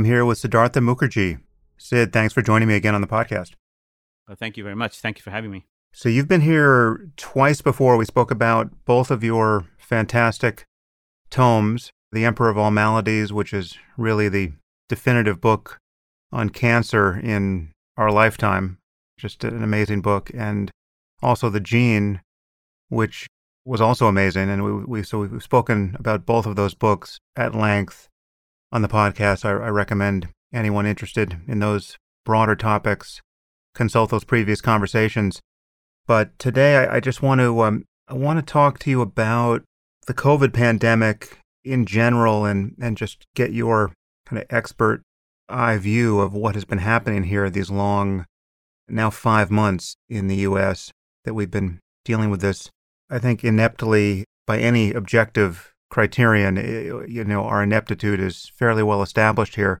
I am here with Siddhartha Mukherjee. Sid, thanks for joining me again on the podcast. Well, thank you very much. Thank you for having me. So, you've been here twice before. We spoke about both of your fantastic tomes The Emperor of All Maladies, which is really the definitive book on cancer in our lifetime. Just an amazing book. And also The Gene, which was also amazing. And we, we so we've spoken about both of those books at length on the podcast. I, I recommend anyone interested in those broader topics consult those previous conversations. But today, I, I just want to um, I want to talk to you about the COVID pandemic in general, and and just get your kind of expert eye view of what has been happening here these long, now five months in the U.S. that we've been dealing with this. I think ineptly by any objective criterion, eh, you know, our ineptitude is fairly well established here.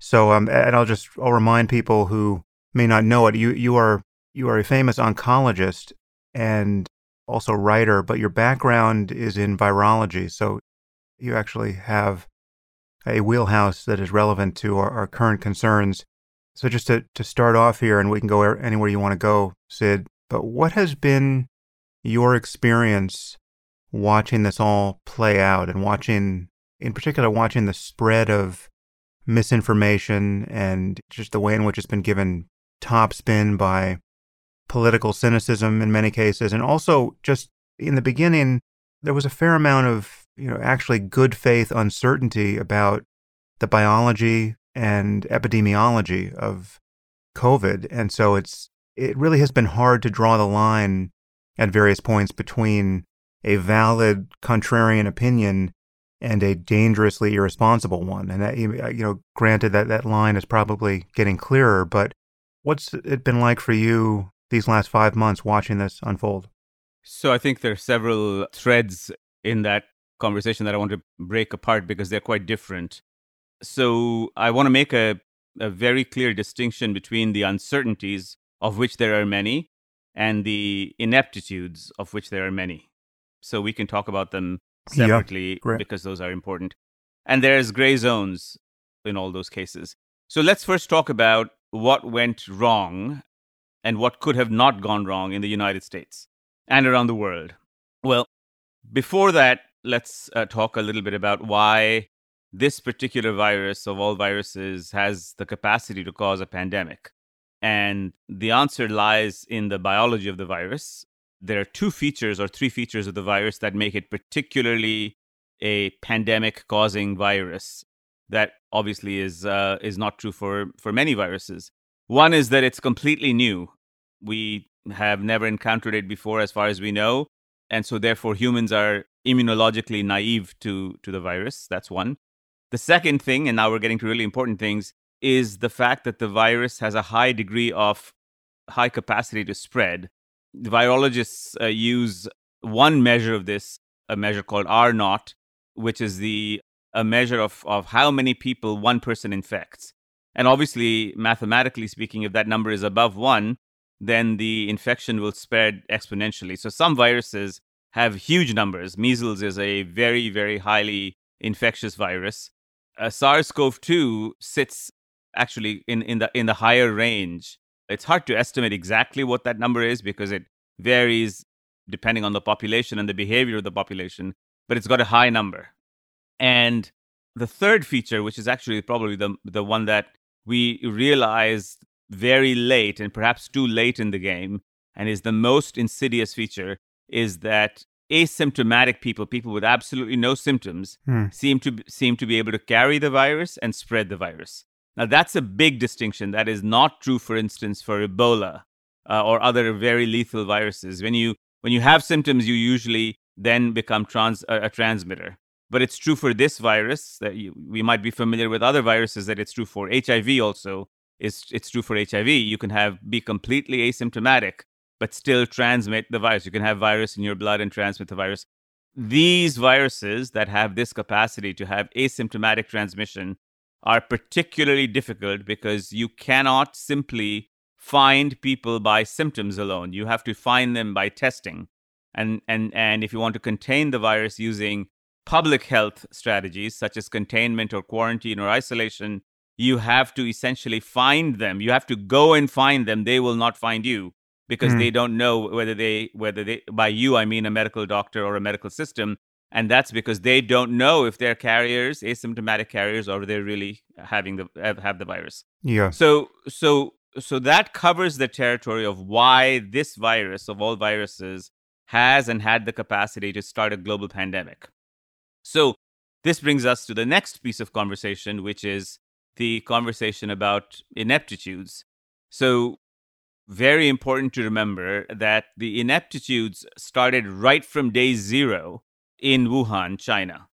So, um, and I'll just I'll remind people who may not know it. You you are you are a famous oncologist and also writer, but your background is in virology. So, you actually have a wheelhouse that is relevant to our, our current concerns. So, just to to start off here, and we can go anywhere you want to go, Sid. But what has been your experience watching this all play out and watching, in particular, watching the spread of misinformation and just the way in which it's been given top spin by political cynicism in many cases. And also, just in the beginning, there was a fair amount of, you know, actually good faith uncertainty about the biology and epidemiology of COVID. And so it's, it really has been hard to draw the line at various points between a valid contrarian opinion and a dangerously irresponsible one. And that, uh, you know, granted that that line is probably getting clearer, but what's it been like for you these last five months watching this unfold? So I think there are several threads in that conversation that I want to break apart because they're quite different. So I want to make a, a very clear distinction between the uncertainties, of which there are many, and the ineptitudes, of which there are many so we can talk about them separately yeah, because those are important. And there's gray zones in all those cases. So let's first talk about what went wrong and what could have not gone wrong in the United States and around the world. Well, before that, let's uh, talk a little bit about why this particular virus of all viruses has the capacity to cause a pandemic. And the answer lies in the biology of the virus, there are two features or three features of the virus that make it particularly a pandemic causing virus that obviously is uh, is not true for for many viruses. One is that it's completely new. We have never encountered it before as far as we know and so therefore humans are immunologically naive to to the virus. That's one. The second thing and now we're getting to really important things is the fact that the virus has a high degree of high capacity to spread virologists uh, use one measure of this, a measure called R naught, which is the a measure of, of how many people one person infects. And obviously, mathematically speaking, if that number is above one, then the infection will spread exponentially. So some viruses have huge numbers. Measles is a very, very highly infectious virus. Uh, SARS-CoV-2 sits actually in, in the in the higher range it's hard to estimate exactly what that number is because it varies depending on the population and the behavior of the population, but it's got a high number. And the third feature, which is actually probably the, the one that we realized very late and perhaps too late in the game, and is the most insidious feature, is that asymptomatic people, people with absolutely no symptoms, hmm. seem to seem to be able to carry the virus and spread the virus. Now, that's a big distinction. That is not true, for instance, for Ebola uh, or other very lethal viruses. When you when you have symptoms, you usually then become trans, a transmitter. But it's true for this virus that you, we might be familiar with other viruses that it's true for. HIV also is it's true for HIV. You can have be completely asymptomatic but still transmit the virus. You can have virus in your blood and transmit the virus. These viruses that have this capacity to have asymptomatic transmission are particularly difficult because you cannot simply find people by symptoms alone. You have to find them by testing. And, and, and if you want to contain the virus using public health strategies, such as containment or quarantine or isolation, you have to essentially find them. You have to go and find them. They will not find you because mm. they don't know whether they whether they by you I mean a medical doctor or a medical system and that's because they don't know if they're carriers asymptomatic carriers or they're really having the have the virus. Yeah. So so so that covers the territory of why this virus of all viruses has and had the capacity to start a global pandemic. So this brings us to the next piece of conversation which is the conversation about ineptitudes. So very important to remember that the ineptitudes started right from day zero in Wuhan, China.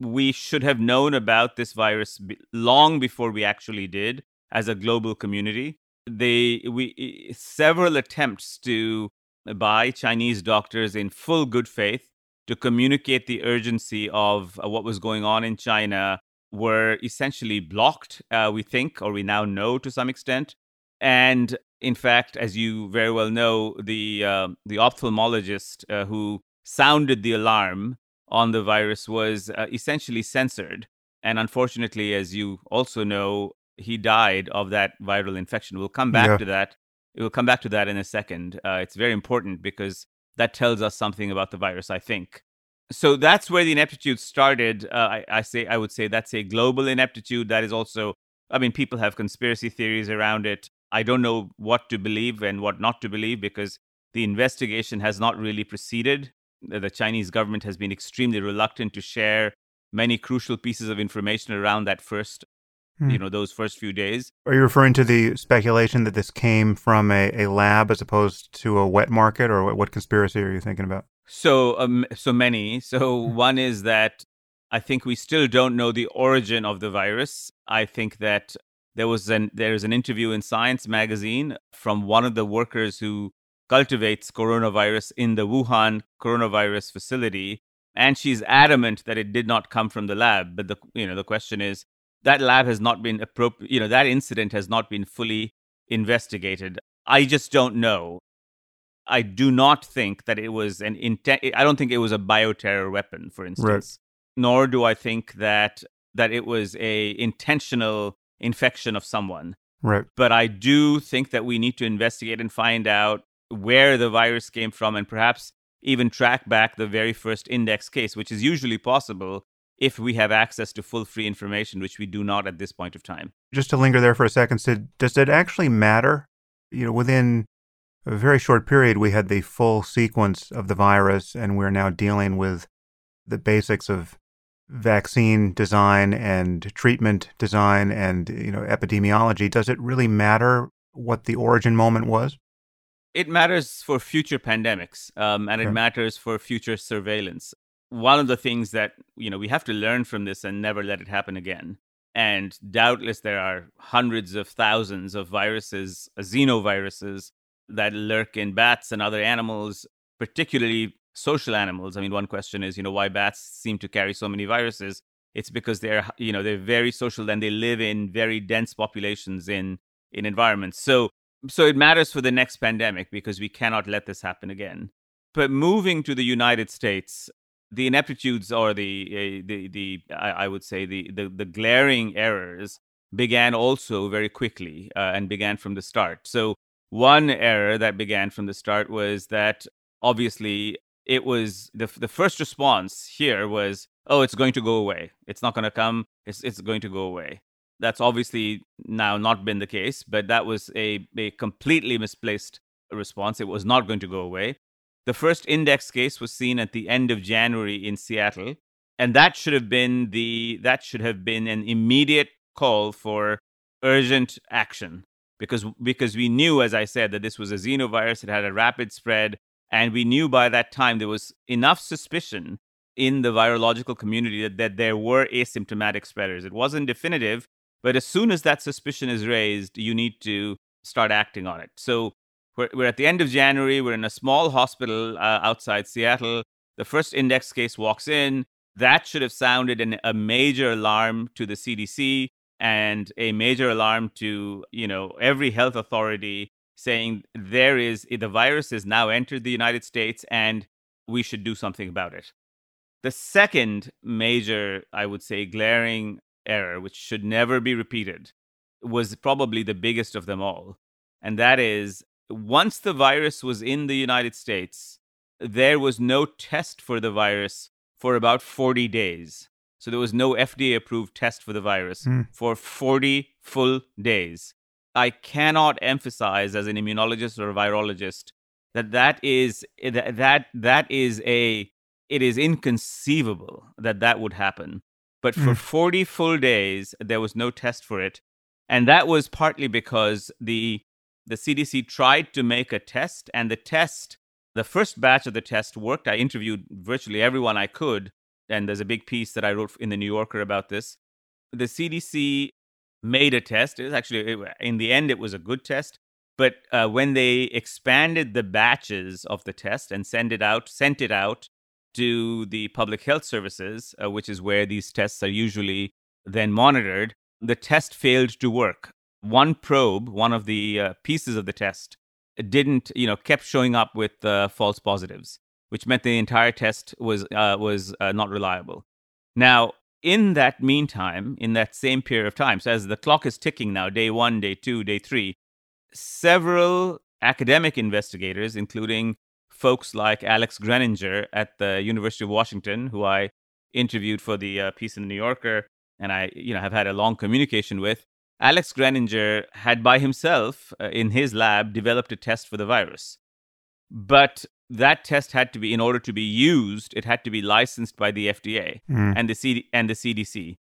We should have known about this virus long before we actually did as a global community. They, we, several attempts to by Chinese doctors in full good faith to communicate the urgency of uh, what was going on in China were essentially blocked, uh, we think, or we now know to some extent. And in fact, as you very well know, the uh, the ophthalmologist uh, who sounded the alarm on the virus was uh, essentially censored, and unfortunately, as you also know, he died of that viral infection. We'll come back yeah. to that. We'll come back to that in a second. Uh, it's very important because that tells us something about the virus. I think. So that's where the ineptitude started. Uh, I, I say I would say that's a global ineptitude. That is also I mean, people have conspiracy theories around it. I don't know what to believe and what not to believe because the investigation has not really proceeded. The Chinese government has been extremely reluctant to share many crucial pieces of information around that first, hmm. you know, those first few days. Are you referring to the speculation that this came from a, a lab as opposed to a wet market, or what, what conspiracy are you thinking about? So, um, so many. So hmm. one is that I think we still don't know the origin of the virus. I think that there was an there's an interview in Science magazine from one of the workers who cultivates coronavirus in the Wuhan coronavirus facility and she's adamant that it did not come from the lab but the you know the question is that lab has not been appropriate you know that incident has not been fully investigated i just don't know i do not think that it was an intent i don't think it was a bioterror weapon for instance right. nor do i think that that it was a intentional infection of someone. Right. But I do think that we need to investigate and find out where the virus came from and perhaps even track back the very first index case, which is usually possible if we have access to full free information, which we do not at this point of time. Just to linger there for a second, Sid, does it actually matter? You know, within a very short period, we had the full sequence of the virus, and we're now dealing with the basics of vaccine design and treatment design and you know epidemiology does it really matter what the origin moment was it matters for future pandemics um, and it matters for future surveillance one of the things that you know we have to learn from this and never let it happen again and doubtless there are hundreds of thousands of viruses xenoviruses that lurk in bats and other animals particularly social animals. I mean, one question is, you know, why bats seem to carry so many viruses? It's because they're, you know, they're very social and they live in very dense populations in in environments. So so it matters for the next pandemic because we cannot let this happen again. But moving to the United States, the ineptitudes or the uh, the the I, would say the, the the glaring errors began also very quickly uh, and began from the start. So one error that began from the start was that obviously it was the the first response here was, "Oh, it's going to go away. It's not going to come. It's it's going to go away." That's obviously now not been the case, but that was a a completely misplaced response. It was not going to go away. The first index case was seen at the end of January in Seattle, and that should have been the that should have been an immediate call for urgent action because because we knew as i said that this was a xenovirus it had a rapid spread and we knew by that time there was enough suspicion in the virological community that, that there were asymptomatic spreaders. It wasn't definitive, but as soon as that suspicion is raised, you need to start acting on it. So we're, we're at the end of January. We're in a small hospital uh, outside Seattle. The first index case walks in. That should have sounded an, a major alarm to the CDC and a major alarm to you know every health authority saying there is the virus has now entered the United States and we should do something about it. The second major, I would say, glaring error, which should never be repeated, was probably the biggest of them all. And that is once the virus was in the United States, there was no test for the virus for about 40 days. So there was no FDA approved test for the virus mm. for 40 full days. I cannot emphasize as an immunologist or a virologist that that is that that, that is a it is inconceivable that that would happen. But for mm. 40 full days there was no test for it and that was partly because the the CDC tried to make a test and the test the first batch of the test worked. I interviewed virtually everyone I could and there's a big piece that I wrote in the New Yorker about this. The CDC made a test. It was actually, in the end, it was a good test. But uh, when they expanded the batches of the test and sent it out, sent it out to the public health services, uh, which is where these tests are usually then monitored, the test failed to work. One probe, one of the uh, pieces of the test, didn't, you know, kept showing up with uh, false positives which meant the entire test was uh, was uh, not reliable. Now, in that meantime, in that same period of time, so as the clock is ticking now, day one, day two, day three, several academic investigators, including folks like Alex Greninger at the University of Washington, who I interviewed for the uh, piece in the New Yorker, and I, you know, have had a long communication with. Alex Greninger had by himself uh, in his lab developed a test for the virus. But that test had to be in order to be used it had to be licensed by the FDA mm. and the CD, and the CDC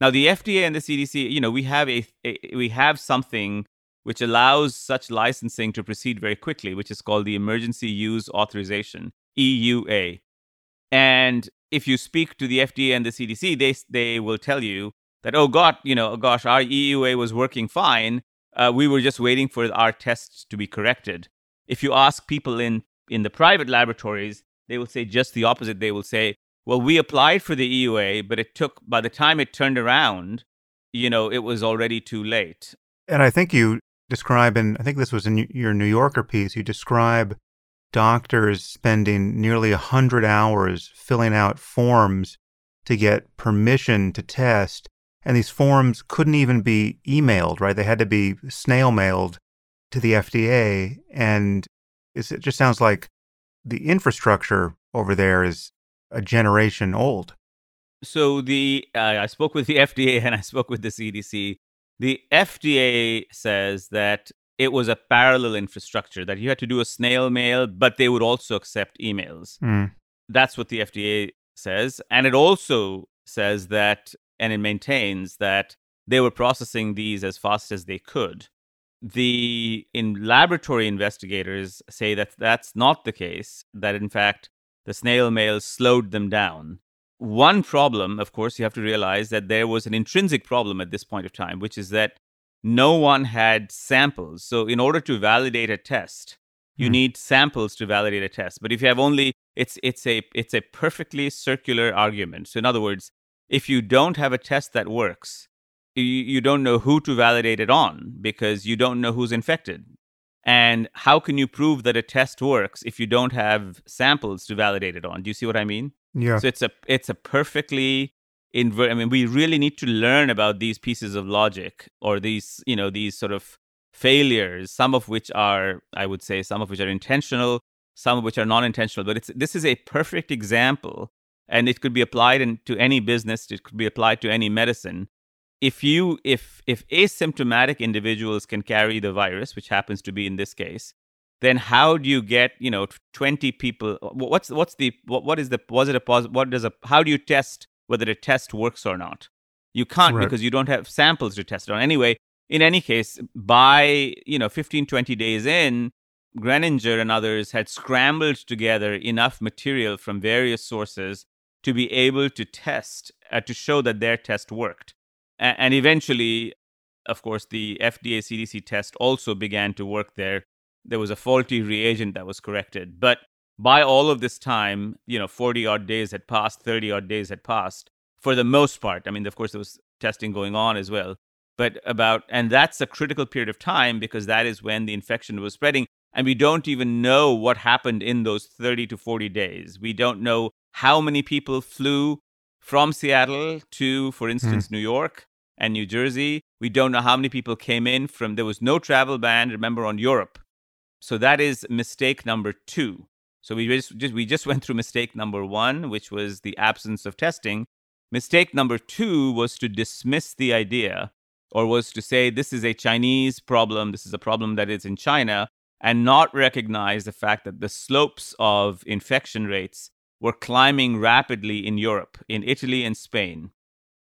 now the FDA and the CDC you know we have a, a, we have something which allows such licensing to proceed very quickly which is called the emergency use authorization EUA and if you speak to the FDA and the CDC they they will tell you that oh god you know gosh our EUA was working fine uh, we were just waiting for our tests to be corrected if you ask people in in the private laboratories, they will say just the opposite. They will say, well, we applied for the EUA, but it took, by the time it turned around, you know, it was already too late. And I think you describe, and I think this was in your New Yorker piece, you describe doctors spending nearly 100 hours filling out forms to get permission to test. And these forms couldn't even be emailed, right? They had to be snail mailed to the FDA. And it just sounds like the infrastructure over there is a generation old. So the uh, I spoke with the FDA and I spoke with the CDC. The FDA says that it was a parallel infrastructure that you had to do a snail mail, but they would also accept emails. Mm. That's what the FDA says, and it also says that, and it maintains that they were processing these as fast as they could the in laboratory investigators say that that's not the case that in fact the snail mail slowed them down one problem of course you have to realize that there was an intrinsic problem at this point of time which is that no one had samples so in order to validate a test you mm. need samples to validate a test but if you have only it's it's a it's a perfectly circular argument so in other words if you don't have a test that works you, you don't know who to validate it on because you don't know who's infected. And how can you prove that a test works if you don't have samples to validate it on? Do you see what I mean? Yeah. So it's a it's a perfectly invert. I mean, we really need to learn about these pieces of logic or these you know these sort of failures. Some of which are, I would say, some of which are intentional, some of which are non-intentional. But it's this is a perfect example, and it could be applied in, to any business. It could be applied to any medicine if you if if asymptomatic individuals can carry the virus which happens to be in this case then how do you get you know 20 people what's what's the what, what is the was it a positive what does a how do you test whether a test works or not you can't right. because you don't have samples to test it on anyway in any case by you know 15 20 days in Greninger and others had scrambled together enough material from various sources to be able to test uh, to show that their test worked and eventually, of course, the FDA CDC test also began to work there. There was a faulty reagent that was corrected. But by all of this time, you know, 40 odd days had passed, 30 odd days had passed for the most part. I mean, of course, there was testing going on as well. But about, and that's a critical period of time because that is when the infection was spreading. And we don't even know what happened in those 30 to 40 days. We don't know how many people flew from Seattle to, for instance, mm. New York and New Jersey. We don't know how many people came in from, there was no travel ban, remember, on Europe. So that is mistake number two. So we just, just, we just went through mistake number one, which was the absence of testing. Mistake number two was to dismiss the idea or was to say this is a Chinese problem, this is a problem that is in China, and not recognize the fact that the slopes of infection rates were climbing rapidly in Europe, in Italy and Spain.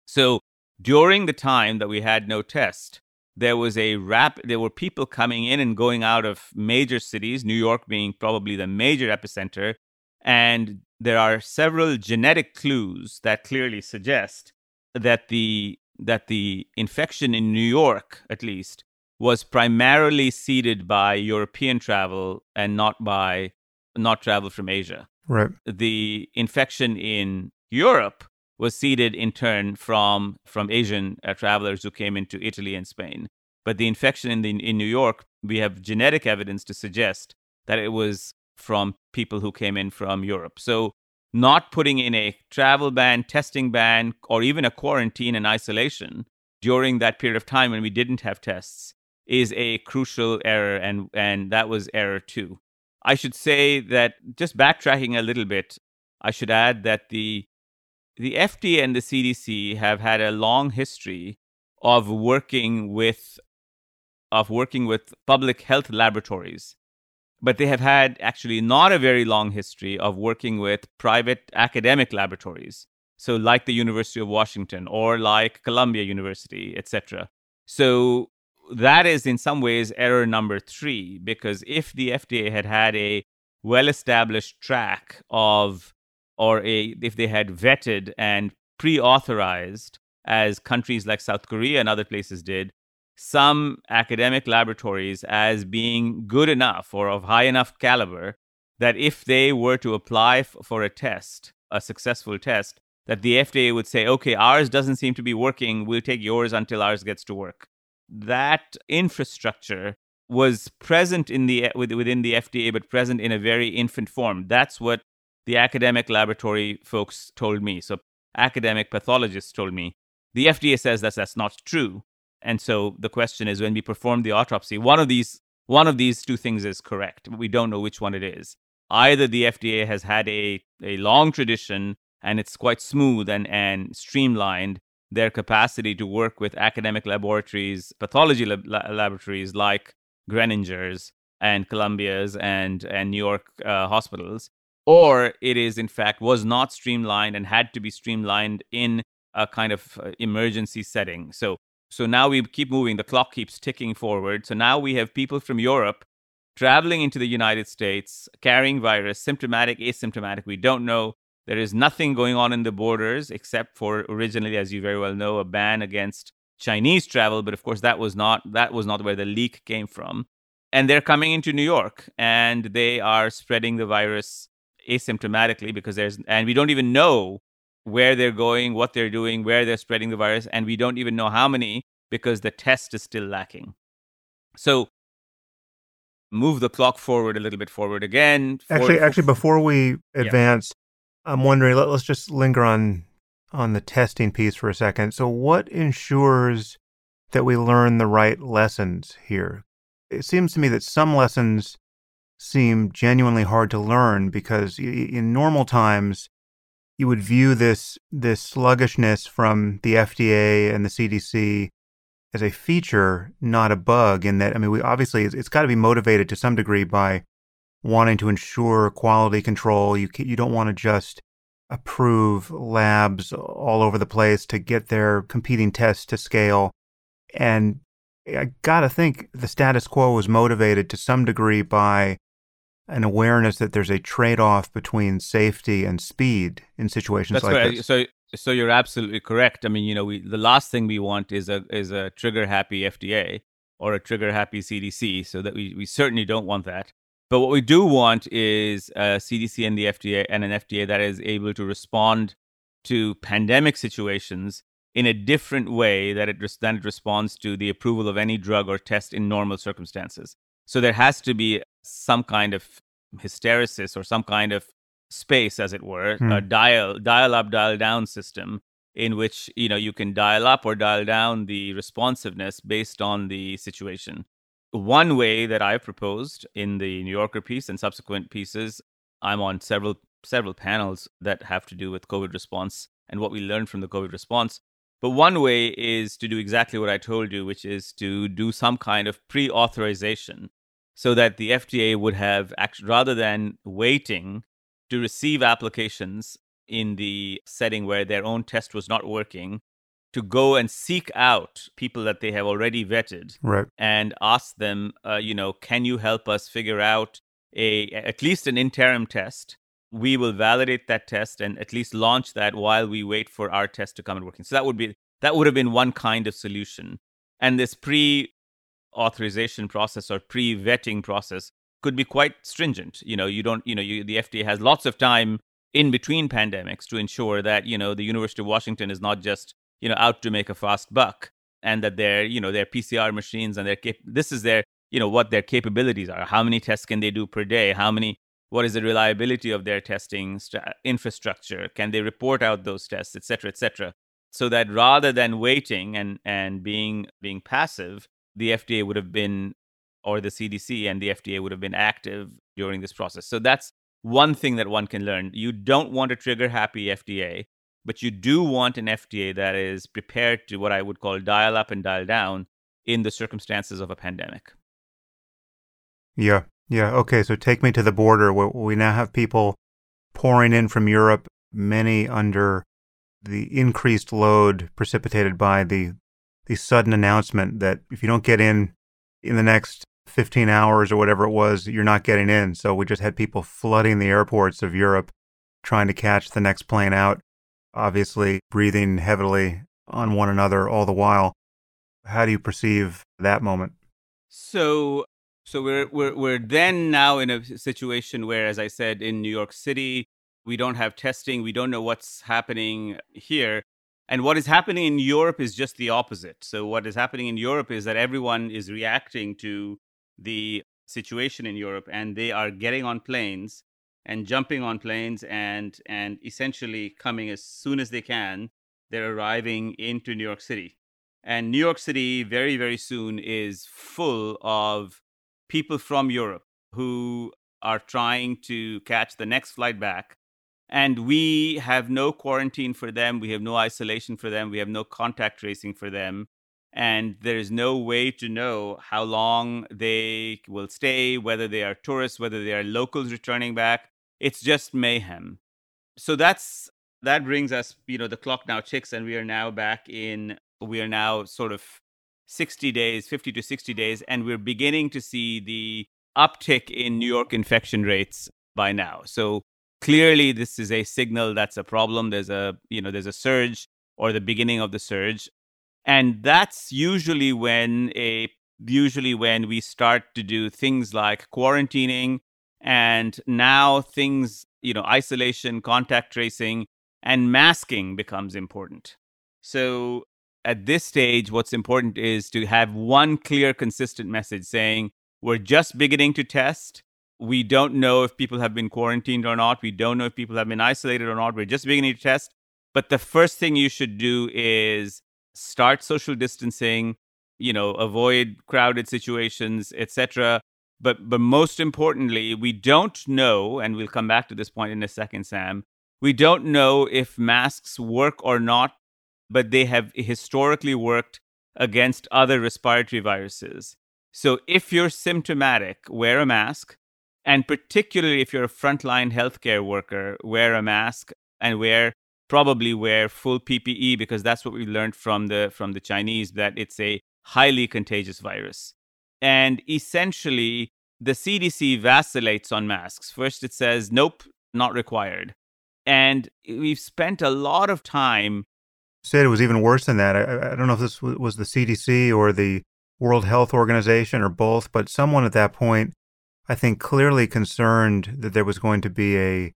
So during the time that we had no test, there was a rap there were people coming in and going out of major cities, New York being probably the major epicenter, and there are several genetic clues that clearly suggest that the that the infection in New York at least was primarily seeded by European travel and not by not travel from Asia. Right. The infection in Europe was seeded in turn from from Asian uh, travelers who came into Italy and Spain. But the infection in the, in New York, we have genetic evidence to suggest that it was from people who came in from Europe. So not putting in a travel ban, testing ban, or even a quarantine and isolation during that period of time when we didn't have tests is a crucial error, and, and that was error two. I should say that just backtracking a little bit, I should add that the the FDA and the CDC have had a long history of working with of working with public health laboratories but they have had actually not a very long history of working with private academic laboratories. So, like the University of Washington or like Columbia University, etc. So, that is in some ways error number three, because if the FDA had had a well established track of, or a, if they had vetted and pre authorized, as countries like South Korea and other places did, some academic laboratories as being good enough or of high enough caliber that if they were to apply f- for a test, a successful test, that the FDA would say, okay, ours doesn't seem to be working. We'll take yours until ours gets to work. That infrastructure was present in the within the FDA, but present in a very infant form. That's what the academic laboratory folks told me. So academic pathologists told me. The FDA says that that's not true. And so the question is when we perform the autopsy, one of these one of these two things is correct. We don't know which one it is. Either the FDA has had a, a long tradition and it's quite smooth and, and streamlined their capacity to work with academic laboratories, pathology lab- laboratories like Greninger's and Columbia's and, and New York uh, hospitals, or it is in fact was not streamlined and had to be streamlined in a kind of uh, emergency setting. So so now we keep moving, the clock keeps ticking forward. So now we have people from Europe traveling into the United States, carrying virus, symptomatic, asymptomatic, we don't know. There is nothing going on in the borders except for originally, as you very well know, a ban against Chinese travel. But of course, that was not that was not where the leak came from. And they're coming into New York and they are spreading the virus asymptomatically because there's and we don't even know where they're going, what they're doing, where they're spreading the virus, and we don't even know how many because the test is still lacking. So move the clock forward a little bit forward again. Forward, actually, actually, before we advance, yeah. I'm wondering. Let, let's just linger on on the testing piece for a second. So, what ensures that we learn the right lessons here? It seems to me that some lessons seem genuinely hard to learn because in normal times you would view this this sluggishness from the FDA and the CDC as a feature, not a bug. In that, I mean, we obviously it's, it's got to be motivated to some degree by wanting to ensure quality control. You you don't want to just approve labs all over the place to get their competing tests to scale. And I got to think the status quo was motivated to some degree by an awareness that there's a trade-off between safety and speed in situations That's like correct. this. So, so you're absolutely correct. I mean, you know, we the last thing we want is a is a trigger happy FDA or a trigger happy CDC. So that we we certainly don't want that. But what we do want is a CDC and the FDA and an FDA that is able to respond to pandemic situations in a different way that it than it responds to the approval of any drug or test in normal circumstances. So there has to be some kind of hysteresis or some kind of space, as it were, Hmm. a dial dial up, dial down system in which you know you can dial up or dial down the responsiveness based on the situation. One way that I've proposed in the New Yorker piece and subsequent pieces, I'm on several several panels that have to do with COVID response and what we learned from the COVID response. But one way is to do exactly what I told you, which is to do some kind of pre authorization so that the FDA would have, act- rather than waiting to receive applications in the setting where their own test was not working, to go and seek out people that they have already vetted Right. and ask them, uh, you know, can you help us figure out a at least an interim test? We will validate that test and at least launch that while we wait for our test to come and working. So that would be that would have been one kind of solution. And this pre authorization process or pre vetting process could be quite stringent. You know, you don't, you know, you, the FDA has lots of time in between pandemics to ensure that you know the University of Washington is not just you know out to make a fast buck and that their you know their PCR machines and their cap- this is their you know what their capabilities are. How many tests can they do per day? How many what is the reliability of their testing st- infrastructure? Can they report out those tests, et cetera, et cetera? So that rather than waiting and and being being passive, the FDA would have been or the CDC and the FDA would have been active during this process. So that's one thing that one can learn. You don't want to trigger happy FDA, but you do want an FDA that is prepared to what I would call dial up and dial down in the circumstances of a pandemic. Yeah. Yeah. Okay. So take me to the border. We, now have people pouring in from Europe, many under the increased load precipitated by the the sudden announcement that if you don't get in in the next 15 hours or whatever it was, you're not getting in. So we just had people flooding the airports of Europe trying to catch the next plane out, obviously breathing heavily on one another all the while. How do you perceive that moment? So so we're we're we're then now in a situation where, as I said, in New York City, we don't have testing. We don't know what's happening here. And what is happening in Europe is just the opposite. So what is happening in Europe is that everyone is reacting to the situation in Europe and they are getting on planes and jumping on planes and and essentially coming as soon as they can. They're arriving into New York City. And New York City very very soon is full of people from Europe who are trying to catch the next flight back and we have no quarantine for them we have no isolation for them we have no contact tracing for them and there is no way to know how long they will stay whether they are tourists whether they are locals returning back. It's just mayhem. So that's that brings us you know the clock now ticks and we are now back in we are now sort of 60 days 50 to 60 days and we're beginning to see the uptick in new york infection rates by now. So clearly this is a signal that's a problem. There's a you know there's a surge or the beginning of the surge. And that's usually when a usually when we start to do things like quarantining and now things you know isolation contact tracing and masking becomes important. So at this stage what's important is to have one clear consistent message saying we're just beginning to test we don't know if people have been quarantined or not. We don't know if people have been isolated or not. We're just beginning to test. But the first thing you should do is start social distancing, you know, avoid crowded situations, etc. But but most importantly, we don't know, and we'll come back to this point in a second, Sam. We don't know if masks work or not, but they have historically worked against other respiratory viruses. So if you're symptomatic, wear a mask and particularly if you're a frontline healthcare worker, wear a mask and wear probably wear full PPE because that's what we learned from the from the Chinese that it's a highly contagious virus. And essentially, the CDC vacillates on masks. First, it says nope, not required, and we've spent a lot of time. Said it was even worse than that. I, I don't know if this was the CDC or the World Health Organization or both, but someone at that point I think clearly concerned that there was going to be a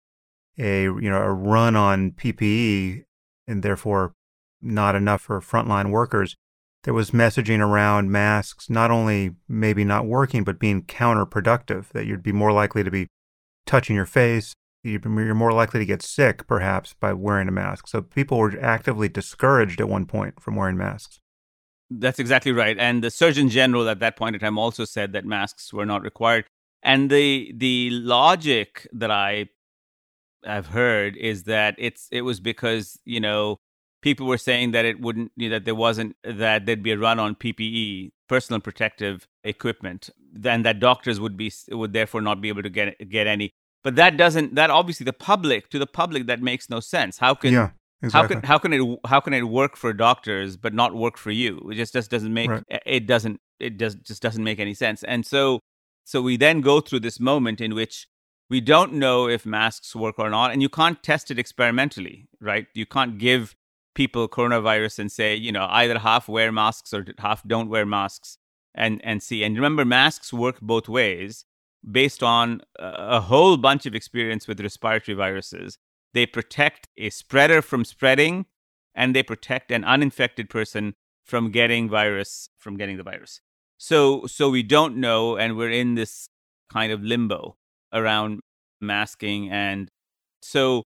a you know a run on PPE and therefore not enough for frontline workers. There was messaging around masks not only maybe not working but being counterproductive that you'd be more likely to be touching your face, you're more likely to get sick, perhaps, by wearing a mask. So people were actively discouraged at one point from wearing masks. That's exactly right. And the Surgeon General at that point in time also said that masks were not required. And the the logic that I have heard is that it's it was because you know people were saying that it wouldn't you know, that there wasn't that there'd be a run on PPE, personal protective equipment, then that doctors would be would therefore not be able to get get any. But that doesn't that obviously the public to the public that makes no sense. How can yeah. Exactly. How can how can it how can it work for doctors but not work for you? It just just doesn't make right. Eh, it doesn't it does just doesn't make any sense. And so so we then go through this moment in which we don't know if masks work or not, and you can't test it experimentally, right? You can't give people coronavirus and say, you know, either half wear masks or half don't wear masks and and see. And remember, masks work both ways based on a whole bunch of experience with respiratory viruses. They protect a spreader from spreading, and they protect an uninfected person from getting virus from getting the virus. So so we don't know, and we're in this kind of limbo around masking, and so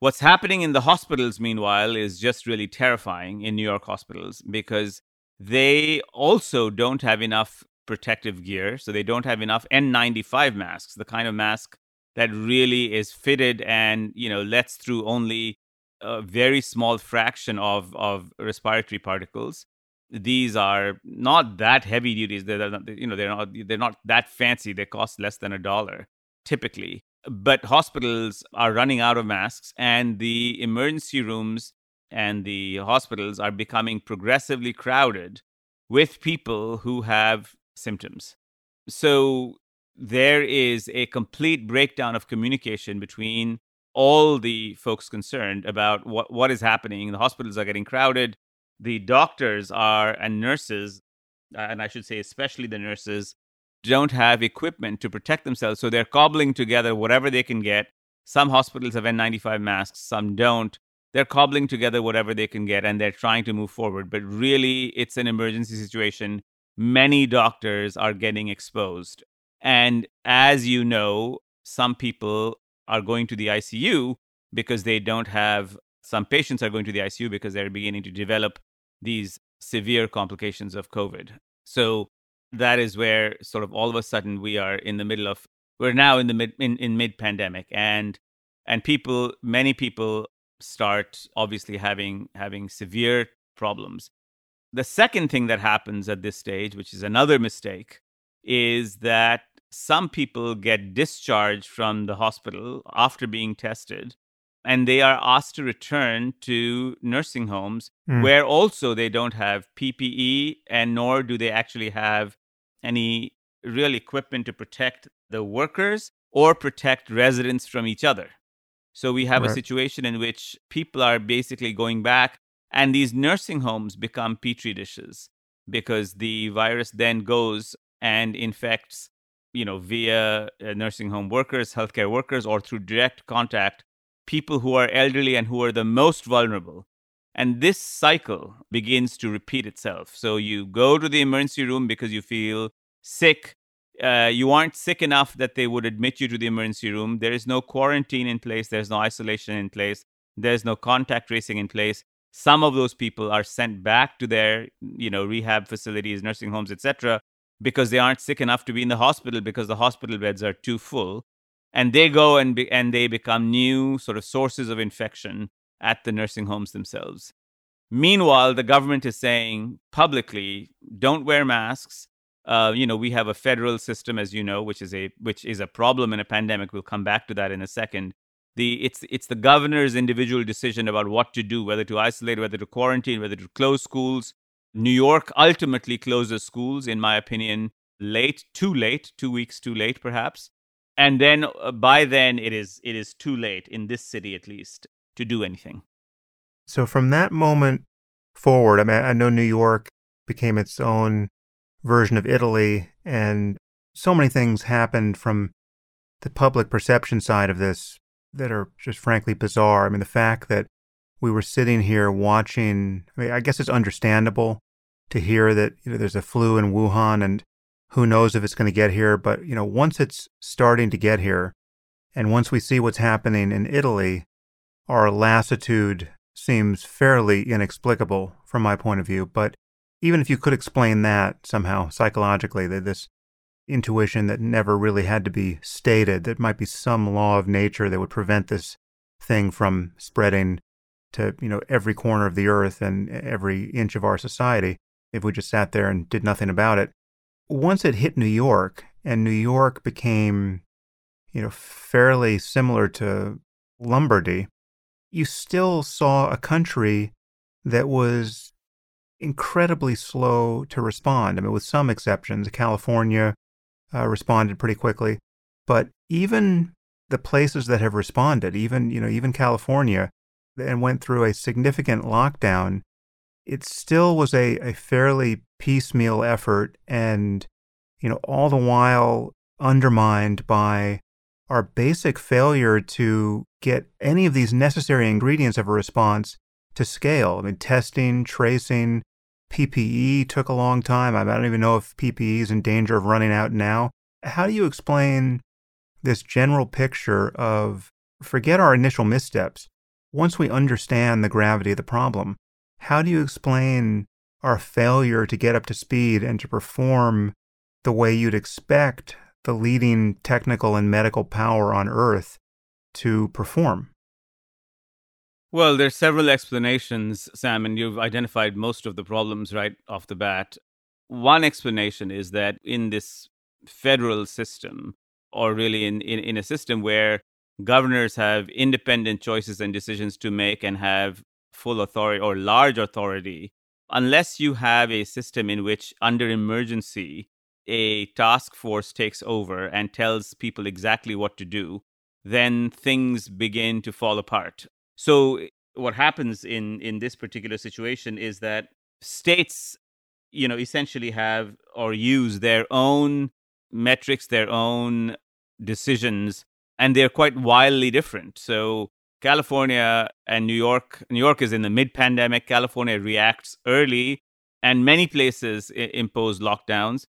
what's happening in the hospitals meanwhile is just really terrifying in New York hospitals because they also don't have enough protective gear, so they don't have enough N95 masks, the kind of mask that really is fitted and you know lets through only a very small fraction of of respiratory particles. These are not that heavy duties they're you know they're not they're not that fancy they cost less than a dollar typically. But hospitals are running out of masks and the emergency rooms and the hospitals are becoming progressively crowded with people who have symptoms so there is a complete breakdown of communication between all the folks concerned about what, what is happening. The hospitals are getting crowded. The doctors are and nurses, and I should say especially the nurses, don't have equipment to protect themselves. So they're cobbling together whatever they can get. Some hospitals have N95 masks, some don't. They're cobbling together whatever they can get and they're trying to move forward. But really, it's an emergency situation. Many doctors are getting exposed. And as you know, some people are going to the ICU because they don't have, some patients are going to the ICU because they're beginning to develop these severe complications of COVID. So that is where sort of all of a sudden we are in the middle of, we're now in the mid, in, in mid pandemic and, and people, many people start obviously having, having severe problems. The second thing that happens at this stage, which is another mistake, is that some people get discharged from the hospital after being tested and they are asked to return to nursing homes mm. where also they don't have PPE and nor do they actually have any real equipment to protect the workers or protect residents from each other. So we have right. a situation in which people are basically going back and these nursing homes become petri dishes because the virus then goes and infects you know, via uh, nursing home workers, healthcare workers, or through direct contact, people who are elderly and who are the most vulnerable. And this cycle begins to repeat itself. So you go to the emergency room because you feel sick. Uh, you aren't sick enough that they would admit you to the emergency room. There is no quarantine in place. There's no isolation in place. There's no contact tracing in place. Some of those people are sent back to their, you know, rehab facilities, nursing homes, etc., because they aren't sick enough to be in the hospital because the hospital beds are too full. And they go and be, and they become new sort of sources of infection at the nursing homes themselves. Meanwhile the government is saying publicly don't wear masks. Uh, you know we have a federal system as you know which is a which is a problem in a pandemic. We'll come back to that in a second the it's it's the governor's individual decision about what to do whether to isolate whether to quarantine whether to close schools New York ultimately closes schools, in my opinion, late, too late, two weeks too late, perhaps. And then uh, by then, it is it is too late in this city, at least, to do anything. So from that moment forward, I mean, I know New York became its own version of Italy, and so many things happened from the public perception side of this that are just frankly bizarre. I mean, the fact that we were sitting here watching. I mean, I guess it's understandable to hear that you know there's a flu in Wuhan, and who knows if it's going to get here. But you know, once it's starting to get here, And once we see what's happening in Italy, our lassitude seems fairly inexplicable from my point of view. But even if you could explain that somehow psychologically, that this intuition that never really had to be stated, that might be some law of nature that would prevent this thing from spreading to you know every corner of the earth and every inch of our society if we just sat there and did nothing about it. Once it hit New York and New York became you know fairly similar to Lombardy, you still saw a country that was incredibly slow to respond. I mean, with some exceptions, California uh, responded pretty quickly, but even the places that have responded, even you know, even California, and went through a significant lockdown, it still was a, a fairly piecemeal effort, and you know, all the while undermined by our basic failure to get any of these necessary ingredients of a response to scale. I mean, testing, tracing, PPE took a long time. I don't even know if PPE is in danger of running out now. How do you explain this general picture of forget our initial missteps? Once we understand the gravity of the problem, how do you explain our failure to get up to speed and to perform the way you'd expect the leading technical and medical power on earth to perform? Well, there's several explanations, Sam, and you've identified most of the problems right off the bat. One explanation is that in this federal system, or really in, in, in a system where governors have independent choices and decisions to make and have full authority or large authority, unless you have a system in which, under emergency, a task force takes over and tells people exactly what to do, then things begin to fall apart. So eh, what happens in in this particular situation is that states you know essentially have or use their own metrics, their own decisions and they're quite wildly different. So California and New York, New York is in the mid pandemic, California reacts early and many places impose lockdowns.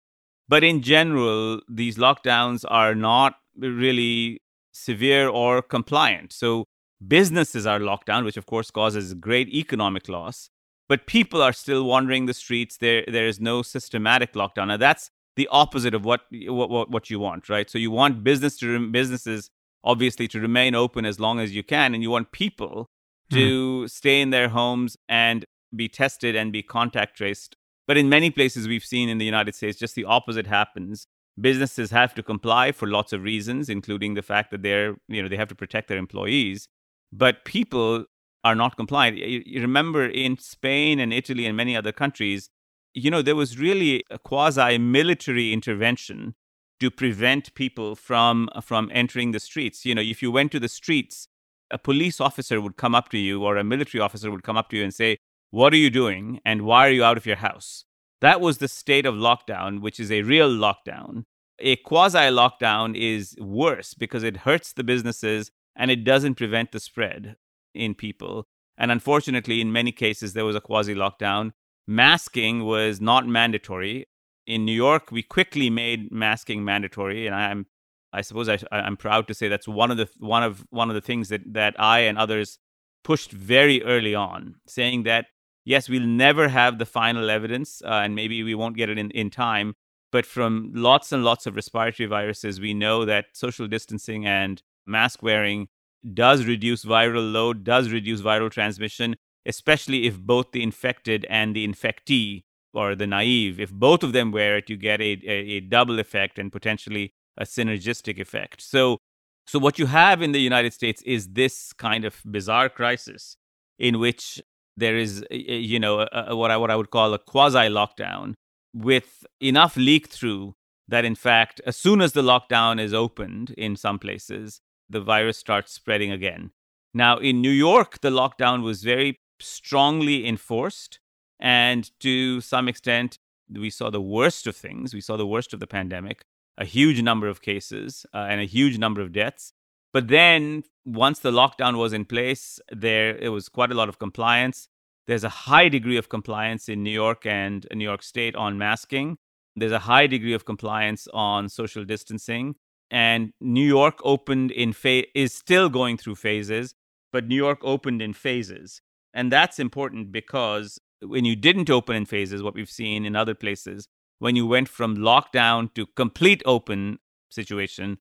But in general, these lockdowns are not really severe or compliant. So businesses are locked down, which of course causes great economic loss. But people are still wandering the streets. There, there is no systematic lockdown. Now that's the opposite of what what what you want, right? So you want business to businesses obviously to remain open as long as you can, and you want people to mm. stay in their homes and be tested and be contact traced but in many places we've seen in the United States, just the opposite happens. Businesses have to comply for lots of reasons, including the fact that they're, you know, they have to protect their employees. But people are not compliant. You remember in Spain and Italy and many other countries, you know, there was really a quasi military intervention to prevent people from from entering the streets. You know, if you went to the streets, a police officer would come up to you or a military officer would come up to you and say, what are you doing? And why are you out of your house? That was the state of lockdown, which is a real lockdown. A quasi lockdown is worse because it hurts the businesses and it doesn't prevent the spread in people. And unfortunately, in many cases, there was a quasi lockdown. Masking was not mandatory. In New York, we quickly made masking mandatory, and I'm, I suppose, I, I'm proud to say that's one of the one of one of the things that that I and others pushed very early on, saying that yes, we'll never have the final evidence, uh, and maybe we won't get it in, in time. But from lots and lots of respiratory viruses, we know that social distancing and mask wearing does reduce viral load, does reduce viral transmission, especially if both the infected and the infectee or the naive, if both of them wear it, you get a, a, a double effect and potentially a synergistic effect. So, so what you have in the United States is this kind of bizarre crisis in which there is you know what I what I would call a quasi lockdown with enough leak through that in fact as soon as the lockdown is opened in some places the virus starts spreading again. Now in New York the lockdown was very strongly enforced and to some extent we saw the worst of things we saw the worst of the pandemic a huge number of cases uh, and a huge number of deaths but then once the lockdown was in place, there it was quite a lot of compliance. There's a high degree of compliance in New York and New York State on masking. There's a high degree of compliance on social distancing. And New York opened in phase is still going through phases, but New York opened in phases. And that's important because when you didn't open in phases, what we've seen in other places, when you went from lockdown to complete open situation,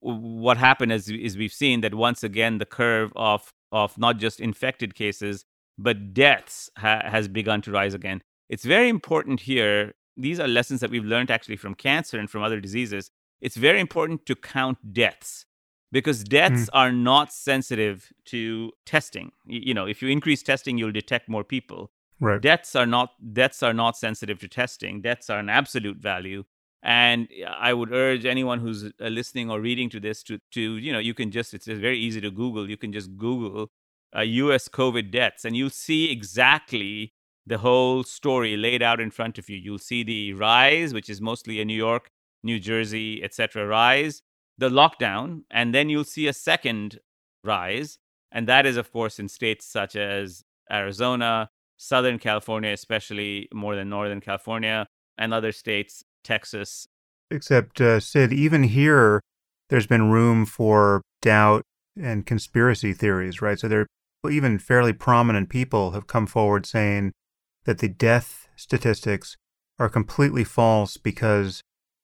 what happened is, is we've seen that once again the curve of of not just infected cases but deaths ha- has begun to rise again. It's very important here. These are lessons that we've learned actually from cancer and from other diseases. It's very important to count deaths because deaths mm. are not sensitive to testing. You know, if you increase testing, you'll detect more people. Right. Deaths are not deaths are not sensitive to testing. Deaths are an absolute value. And I would urge anyone who's uh, listening or reading to this to to you know you can just it's very easy to Google. You can just Google uh, U.S. COVID deaths, and you'll see exactly the whole story laid out in front of you. You'll see the rise, which is mostly a New York, New Jersey, etc. rise, the lockdown, and then you'll see a second rise, and that is of course in states such as Arizona, Southern California, especially more than Northern California, and other states, Texas. Except, uh, Sid, even here, there's been room for doubt and conspiracy theories, right? So there even fairly prominent people have come forward saying that the death statistics are completely false because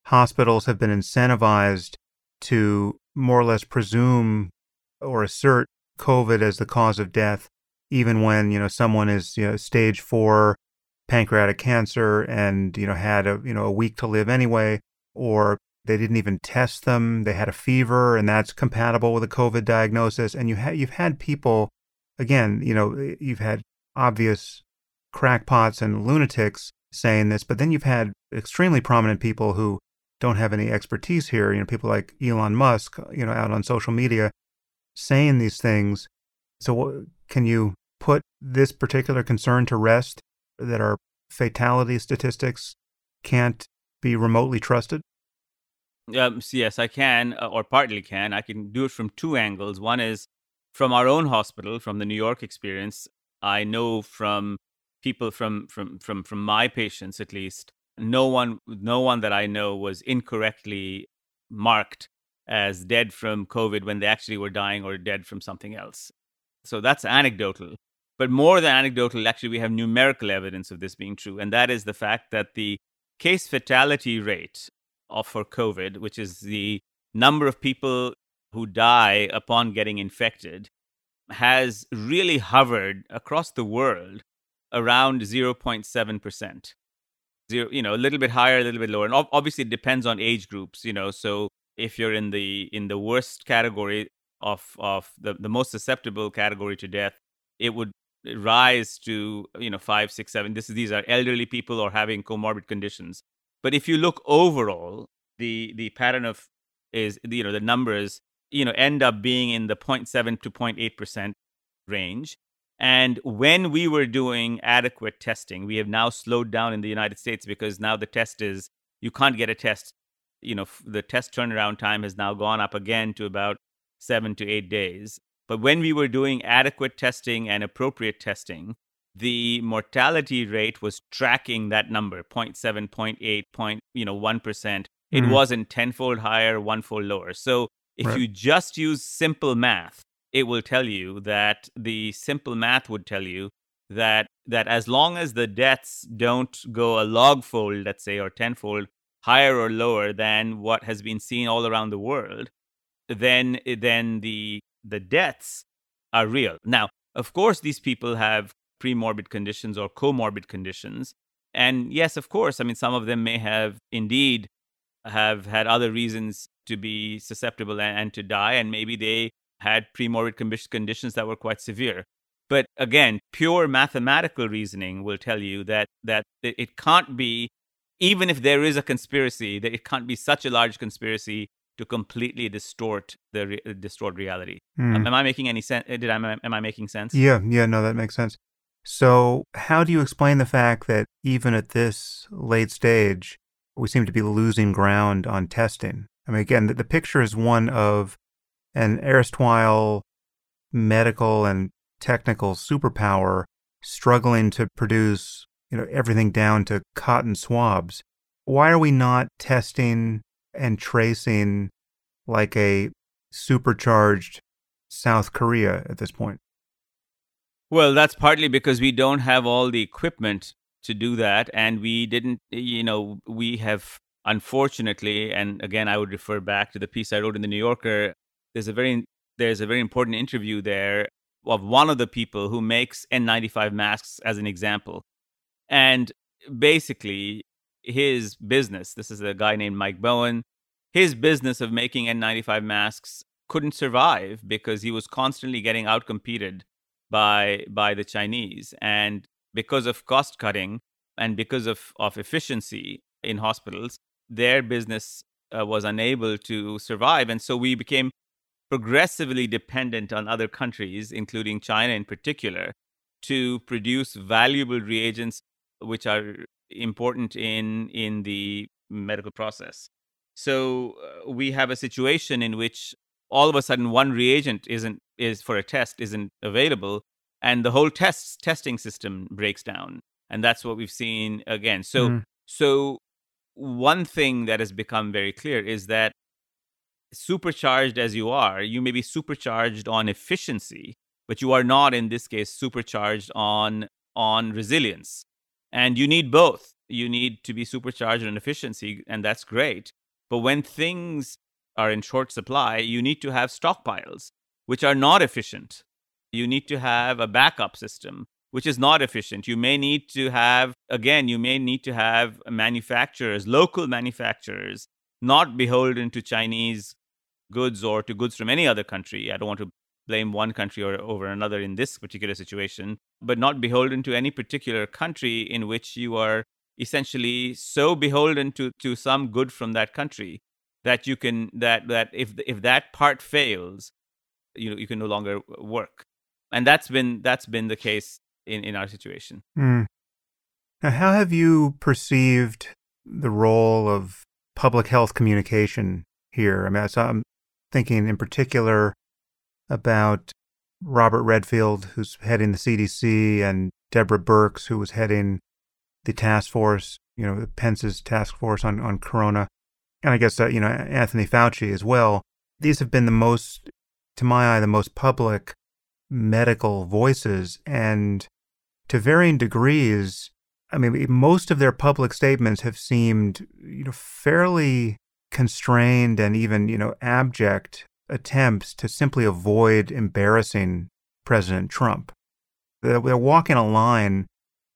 hospitals have been incentivized to more or less presume or assert COVID as the cause of death, even when you know someone is you know stage four pancreatic cancer and you know had a you know a week to live anyway, or they didn't even test them, they had a fever, and that's compatible with a COVID diagnosis, and you ha- you've had people, again, you know, you've had obvious crackpots and lunatics saying this, but then you've had extremely prominent people who don't have any expertise here, you know, people like Elon Musk, you know, out on social media saying these things. So, can you put this particular concern to rest that our fatality statistics can't be remotely trusted? Um, yes, I can, uh, or partly can. I can do it from two angles. One is from our own hospital, from the New York experience. I know from people from from from from my patients at least no one no one that i know was incorrectly marked as dead from covid when they actually were dying or dead from something else so that's anecdotal but more than anecdotal actually we have numerical evidence of this being true and that is the fact that the case fatality rate of for covid which is the number of people who die upon getting infected has really hovered across the world around 0.7%. Zero, you know, a little bit higher, a little bit lower. And obviously it depends on age groups, you know. So if you're in the in the worst category of of the, the most susceptible category to death, it would rise to, you know, five, six, seven. This is these are elderly people or having comorbid conditions. But if you look overall, the the pattern of is you know the numbers you know end up being in the 0.7 to 0.8 percent range and when we were doing adequate testing, we have now slowed down in the United States because now the test is you can't get a test. You know, the test turnaround time has now gone up again to about seven to eight days. But when we were doing adequate testing and appropriate testing, the mortality rate was tracking that number 0.7 0.8 point you know 1% it mm-hmm. wasn't tenfold higher onefold lower so if right. you just use simple math it will tell you that the simple math would tell you that that as long as the deaths don't go a log fold, let's say, or tenfold higher or lower than what has been seen all around the world, then eh, then the the deaths are real. Now, of course, these people have premorbid conditions or comorbid conditions, and yes, of course, I mean some of them may have indeed have had other reasons to be susceptible and, and to die, and maybe they had premorbid conditions that were quite severe. But again, pure mathematical reasoning will tell you that that it can't be, even if there is a conspiracy, that it can't be such a large conspiracy to completely distort the re- distort reality. Mm. am I making any sense? Did I am I making sense? Yeah, yeah, no, that makes sense. So, how do you explain the fact that even at this late stage, we seem to be losing ground on testing? I mean, again, the, the picture is one of an erstwhile medical and technical superpower struggling to produce you know everything down to cotton swabs why are we not testing and tracing like a supercharged South Korea at this point? Well, that's partly because we don't have all the equipment to do that. And we didn't, you know, we have unfortunately, and again, I would refer back to the piece I wrote in the New Yorker. There's a very there's a very important interview there of one of the people who makes N95 masks as an example. And basically, his business, this is a guy named Mike Bowen, his business of making N95 masks couldn't survive because he was constantly getting outcompeted by by the Chinese. And because of cost cutting and because of, of efficiency in hospitals, their business uh, was unable to survive. And so we became progressively dependent on other countries, including China in particular, to produce valuable reagents which are important in, in the medical process. So uh, we have a situation in which all of a sudden one reagent isn't is for a test isn't available and the whole test testing system breaks down and that's what we've seen again so mm. so one thing that has become very clear is that supercharged as you are you may be supercharged on efficiency but you are not in this case supercharged on on resilience. And you need both. You need to be supercharged on efficiency and that's great. But when things are in short supply you need to have stockpiles which are not efficient. You need to have a backup system which is not efficient. You may need to have again you may need to have manufacturers local manufacturers not beholden to chinese goods or to goods from any other country i don't want to blame one country or over another in this particular situation but not beholden to any particular country in which you are essentially so beholden to to some good from that country that you can that that if if that part fails you know you can no longer work and that's been that's been the case in in our situation. Mm. Now, how have you perceived the role of public health communication here? I mean, so I'm thinking in particular about Robert Redfield, who's heading the CDC, and Deborah Birx, who was heading the task force, you know, Pence's task force on, on corona. And I guess, uh, you know, Anthony Fauci as well. These have been the most, to my eye, the most public medical voices. And to varying degrees, I mean, most of their public statements have seemed, you know, fairly constrained and even, you know, abject attempts to simply avoid embarrassing President Trump. They're, walking a line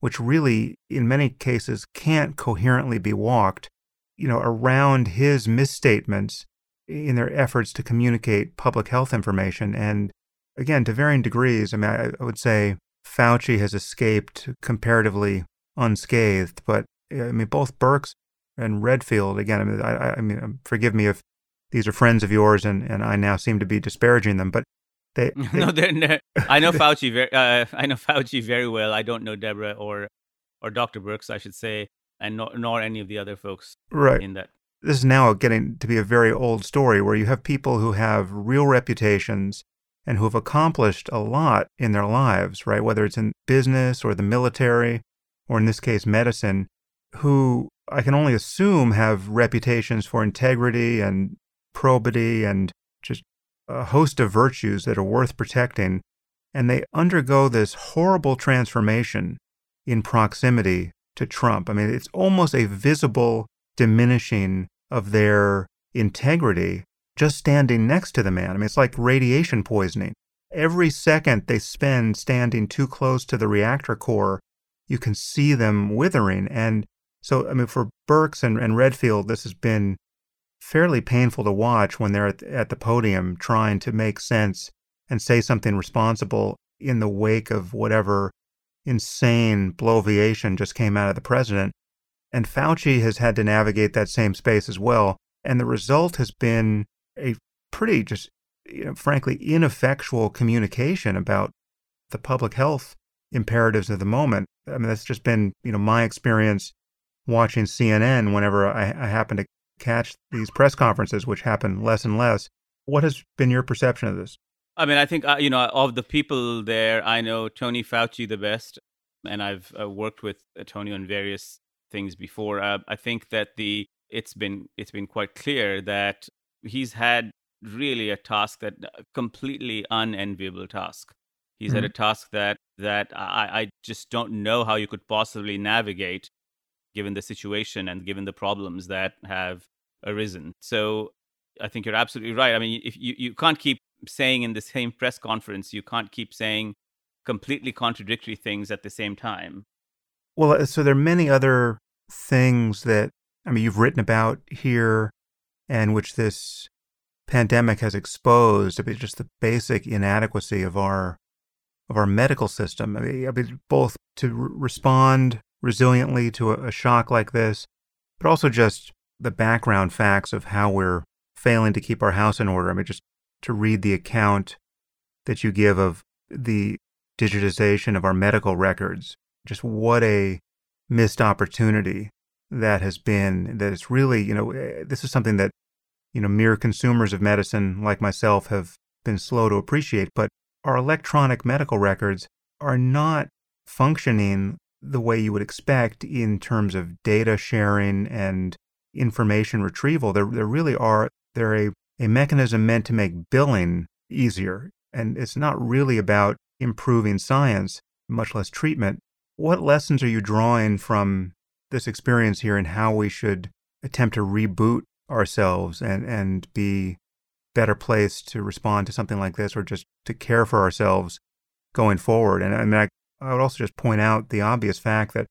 which really, in many cases, can't coherently be walked, you know, around his misstatements in their efforts to communicate public health information. And again, to varying degrees, I mean, I, I would say Fauci has escaped comparatively unscathed, but I mean, both Birx and Redfield, again, I mean, I, I mean, um, forgive me if these are friends of yours and, and I now seem to be disparaging them, but they, they no, they're, I know Fauci very, uh, I know Fauci very well. I don't know Deborah or, or Dr. Birx, I should say, and nor, nor any of the other folks right. in that. This is now getting to be a very old story where you have people who have real reputations and who have accomplished a lot in their lives, right? Whether it's in business or the military, or in this case, medicine, who I can only assume have reputations for integrity and probity and just a host of virtues that are worth protecting. And they undergo this horrible transformation in proximity to Trump. I mean, it's almost a visible diminishing of their integrity just standing next to the man. I mean, it's like radiation poisoning. Every second they spend standing too close to the reactor core, you can see them withering. And so, I mean, for Birx and, and Redfield, this has been fairly painful to watch when they're at, at the podium trying to make sense and say something responsible in the wake of whatever insane bloviation just came out of the president. And Fauci has had to navigate that same space as well. And the result has been a pretty just, you know, frankly, ineffectual communication about the public health imperatives of the moment. I mean, that's just been, you know, my experience watching CNN whenever I, I happen to catch these press conferences, which happen less and less. What has been your perception of this? I mean, I think, uh, you know, of the people there, I know Tony Fauci the best, and I've uh, worked with uh, Tony on various things before. Uh, I think that the it's been it's been quite clear that he's had really a task that completely unenviable task. He's Mhm. had a task that that I, I just don't know how you could possibly navigate given the situation and given the problems that have arisen. So I think you're absolutely right. I mean, if you, you can't keep saying in the same press conference, you can't keep saying completely contradictory things at the same time. Well, uh, so there are many other things that I mean you've written about here, and which this pandemic has exposed. I mean, just the basic inadequacy of our of our medical system. I mean, I mean both to respond resiliently to a, shock like this, but also just the background facts of how we're failing to keep our house in order. I mean, just to read the account that you give of the digitization of our medical records just what a missed opportunity that has been that it's really you know eh, this is something that you know mere consumers of medicine like myself have been slow to appreciate but our electronic medical records are not functioning the way you would expect in terms of data sharing and information retrieval. There there really are they're a, a mechanism meant to make billing easier. And it's not really about improving science much less treatment. What lessons are you drawing from this experience here and how we should attempt to reboot ourselves and, and be better placed to respond to something like this or just to care for ourselves going forward? And I mean, I, I would also just point out the obvious fact that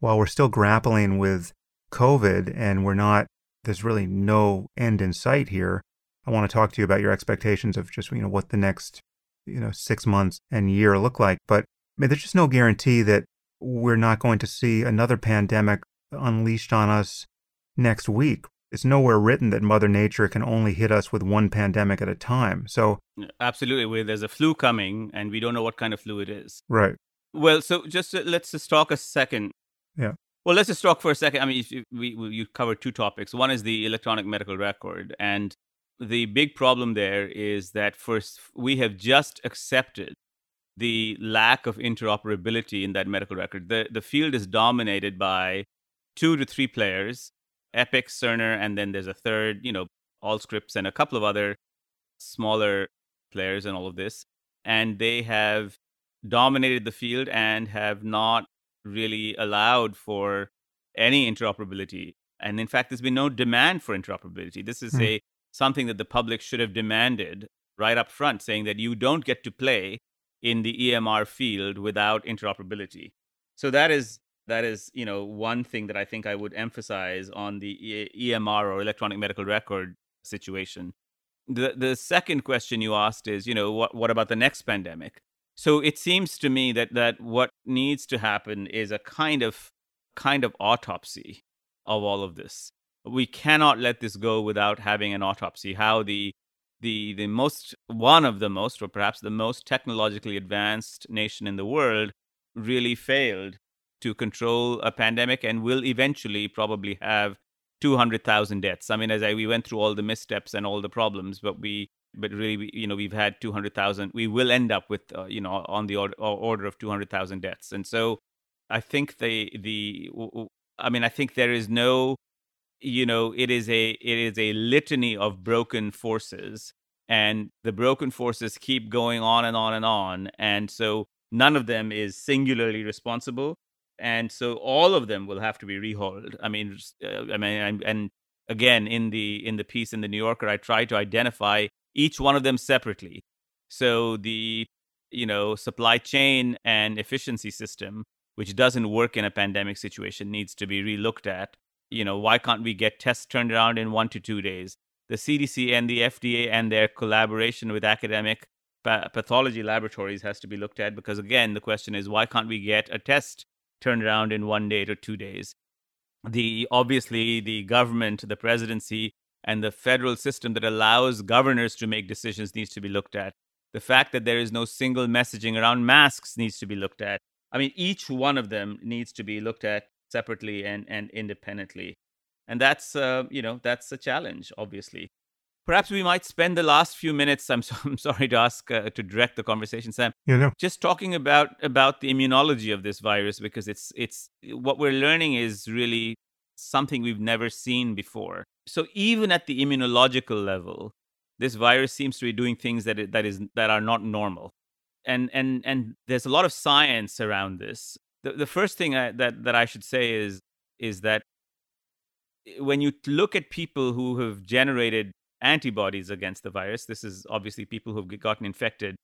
while we're still grappling with COVID and we're not, there's really no end in sight here. I want to talk to you about your expectations of just, you know, what the next, you know, six months and year look like. But I mean, there's just no guarantee that we're not going to see another pandemic unleashed on us next week. It's nowhere written that Mother Nature can only hit us with one pandemic at a time. So, Absolutely. Where there's a flu coming and we don't know what kind of flu it is. right. Well, so just uh, let's just talk a second. Yeah. Well, let's just talk for a second. I mean, you, we, we you covered two topics. One is the electronic medical record, and the big problem there is that first we have just accepted the lack of interoperability in that medical record. The the field is dominated by two to three players, Epic, Cerner, and then there's a third, you know, Allscripts and a couple of other smaller players and all of this. And they have dominated the field and have not really allowed for any interoperability. And in fact, there's been no demand for interoperability. This is Hmm. a something that the public should have demanded right up front, saying that you don't get to play in the EMR field without interoperability. So that is that is you know one thing that I think I would emphasize on the E- EMR or electronic medical record situation. The the second question you asked is you know what what about the next pandemic? So it seems to me that that what needs to happen is a kind of kind of autopsy of all of this. We cannot let this go without having an autopsy. How the the the most one of the most or perhaps the most technologically advanced nation in the world really failed to control a pandemic and will eventually probably have 200,000 deaths. I mean as I, we went through all the missteps and all the problems but we but really you know we've had 200,000 we will end up with uh, you know on the order, order of 200,000 deaths. And so I think the the I mean I think there is no you know it is a it is a litany of broken forces and the broken forces keep going on and on and on. And so none of them is singularly responsible. And so all of them will have to be rehauled. I mean uh, i mean and, and again in the in the piece in the new yorker i try to identify each one of them separately. So the you know supply chain and efficiency system which doesn't work in a pandemic situation needs to be relooked at. You know why can't we get tests turned around in 1 to 2 days? The cdc and the fda and their collaboration with academic pathology laboratories has to be looked at because again the question is why can't we get a test turned around in 1 day to 2 days? The obviously the government the presidency and the federal system that allows governors to make decisions needs to be looked at the fact that there is no single messaging around masks needs to be looked at i mean each one of them needs to be looked at separately and, and independently. And that's, uh, you know, that's a challenge, obviously. Perhaps we might spend the last few minutes, I'm, so, I'm sorry to ask, uh, to direct the conversation, Sam, You know, just talking about, about the immunology of this virus, because it's, it's, what we're learning is really something we've never seen before. So even at the immunological level, this virus seems to be doing things that it, that is that are not normal. And and and there's a lot of science around this. The, the first thing I, that that i should say is is that when you look at people who have generated antibodies against the virus this is obviously people who've gotten infected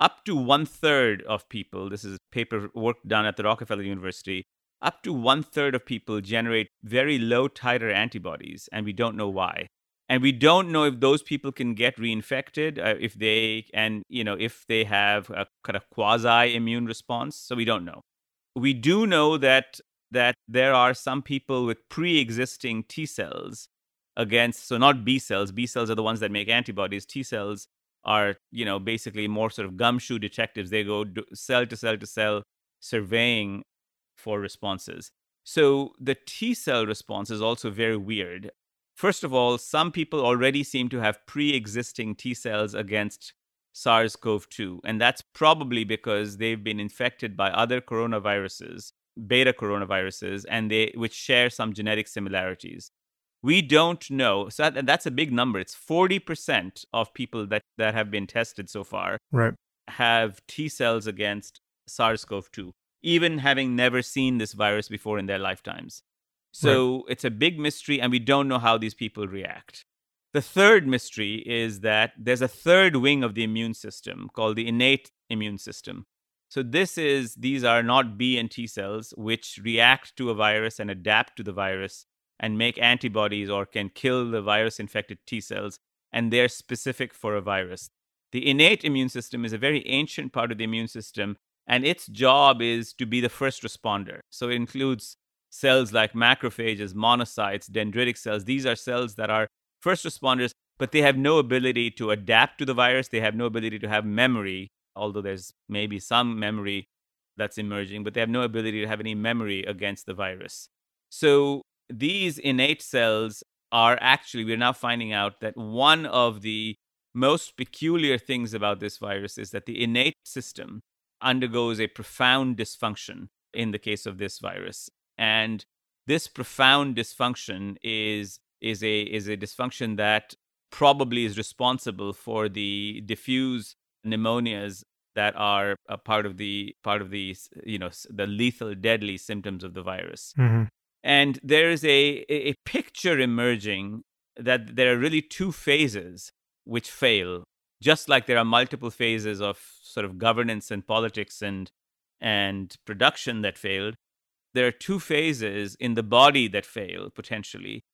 up to one third of people this is paper work done at the rockefeller university up to one third of people generate very low titer antibodies and we don't know why. And we don't know if those people can get reinfected uh, if they and you know if they have a kind of quasi immune response so we don't know. We do know that that there are some people with pre-existing t cells against so not b cells b cells are the ones that make antibodies. T cells are you know basically more sort of gumshoe detectives. They go cell to cell to cell surveying for responses so the t cell response is also very weird First of all, some people already seem to have pre existing T cells against SARS CoV 2, and that's probably because they've been infected by other coronaviruses, beta coronaviruses, and they, which share some genetic similarities. We don't know. So that, that's a big number. It's 40% of people that, that have been tested so far right. have T cells against SARS CoV 2, even having never seen this virus before in their lifetimes. So right. it's a big mystery, and we don't know how these people react. The third mystery is that there's a third wing of the immune system called the innate immune system. So this is these are not B and T cells which react to a virus and adapt to the virus and make antibodies or can kill the virus infected T cells and they're specific for a virus. The innate immune system is a very ancient part of the immune system and its job is to be the first responder. So it includes cells like macrophages, monocytes, dendritic cells. These are cells that are first responders, but they have no ability to adapt to the virus. They have no ability to have memory, although there's maybe some memory that's emerging, but they have no ability to have any memory against the virus. So these innate cells are actually, we're now finding out that one of the most peculiar things about this virus is that the innate system undergoes a profound dysfunction in the case of this virus and this profound dysfunction is is a is a dysfunction that probably is responsible for the diffuse pneumonias that are a part of the part of the you know the lethal deadly symptoms of the virus mm-hmm. and there is a a picture emerging that there are really two phases which fail just like there are multiple phases of sort of governance and politics and and production that failed there are two phases in the body that fail potentially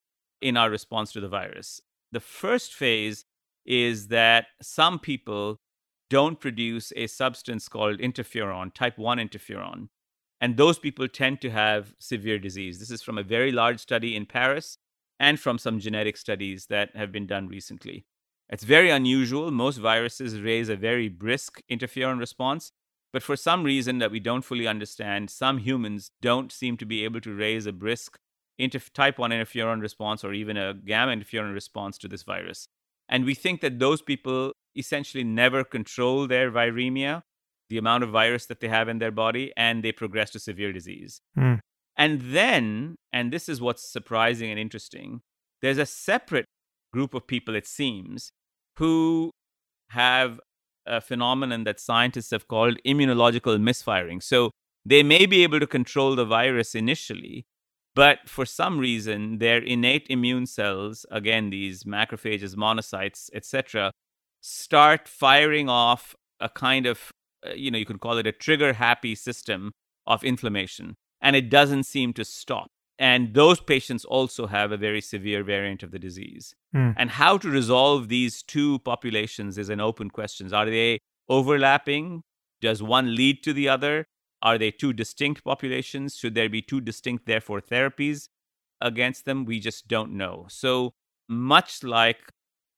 in our response to the virus. The first phase is that some people don't produce a substance called interferon, type 1 interferon. And those people tend to have severe disease. This is from a very large study in Paris and from some genetic studies that have been done recently. It's very unusual. Most viruses raise a very brisk interferon response, but for some reason that we don't fully understand, some humans don't seem to be able to raise a brisk type 1 interferon response or even a gamma interferon response to this virus. And we think that those people essentially never control their viremia, the amount of virus that they have in their body, and they progress to severe disease. Mm. And then, and this is what's surprising and interesting, there's a separate group of people, it seems, who have a phenomenon that scientists have called immunological misfiring. So they may be able to control the virus initially, but for some reason, their innate immune cells, again, these macrophages, monocytes, etc., start firing off a kind of, uh, you know, you could call it a trigger happy system of inflammation. And it doesn't seem to stop. And those patients also have a very severe variant of the disease. Mm. And how to resolve these two populations is an open question. Are they overlapping? Does one lead to the other? Are they two distinct populations? Should there be two distinct, therefore, therapies against them? We just don't know. So much like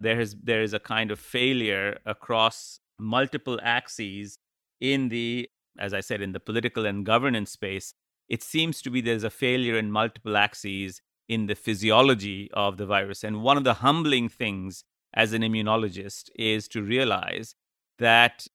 there is there is a kind of failure across multiple axes in the, as I said, in the political and governance space, it seems to be there's a failure in multiple axes in the physiology of the virus. And one of the humbling things as an immunologist is to realize that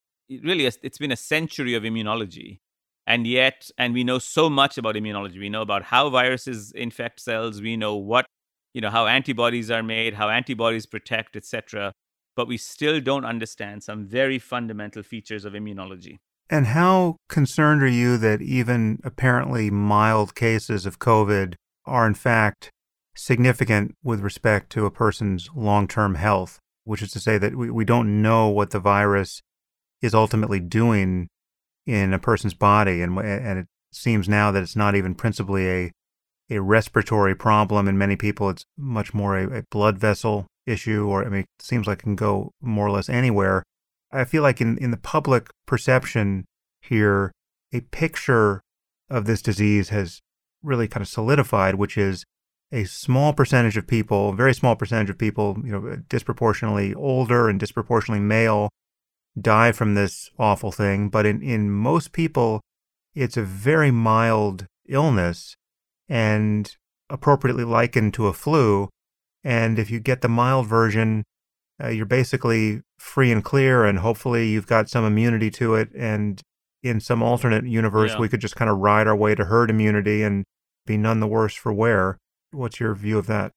really it's been a century of immunology. And yet, and we know so much about immunology. We know about how viruses infect cells. We know what, you know, how antibodies are made, how antibodies protect, etc. but we still don't understand some very fundamental features of immunology. And how concerned are you that even apparently mild cases of COVID are in fact significant with respect to a person's long term health, which is to say that we, we don't know what the virus is ultimately doing in a person's body. And, and it seems now that it's not even principally a, a respiratory problem. In many people, it's much more a, a blood vessel issue, or I mean, it seems like it can go more or less anywhere. I feel like in, in the public perception here, a picture of this disease has really kind of solidified, which is a small percentage of people, very small percentage of people, you know, disproportionately older and disproportionately male, die from this awful thing. But in, in most people, it's a very mild illness and appropriately likened to a flu. And if you get the mild version, uh, you're basically free and clear, and hopefully you've got some immunity to it. And in some alternate universe, yeah. we could just kind of ride our way to herd immunity and be none the worse for wear. What's your view of that?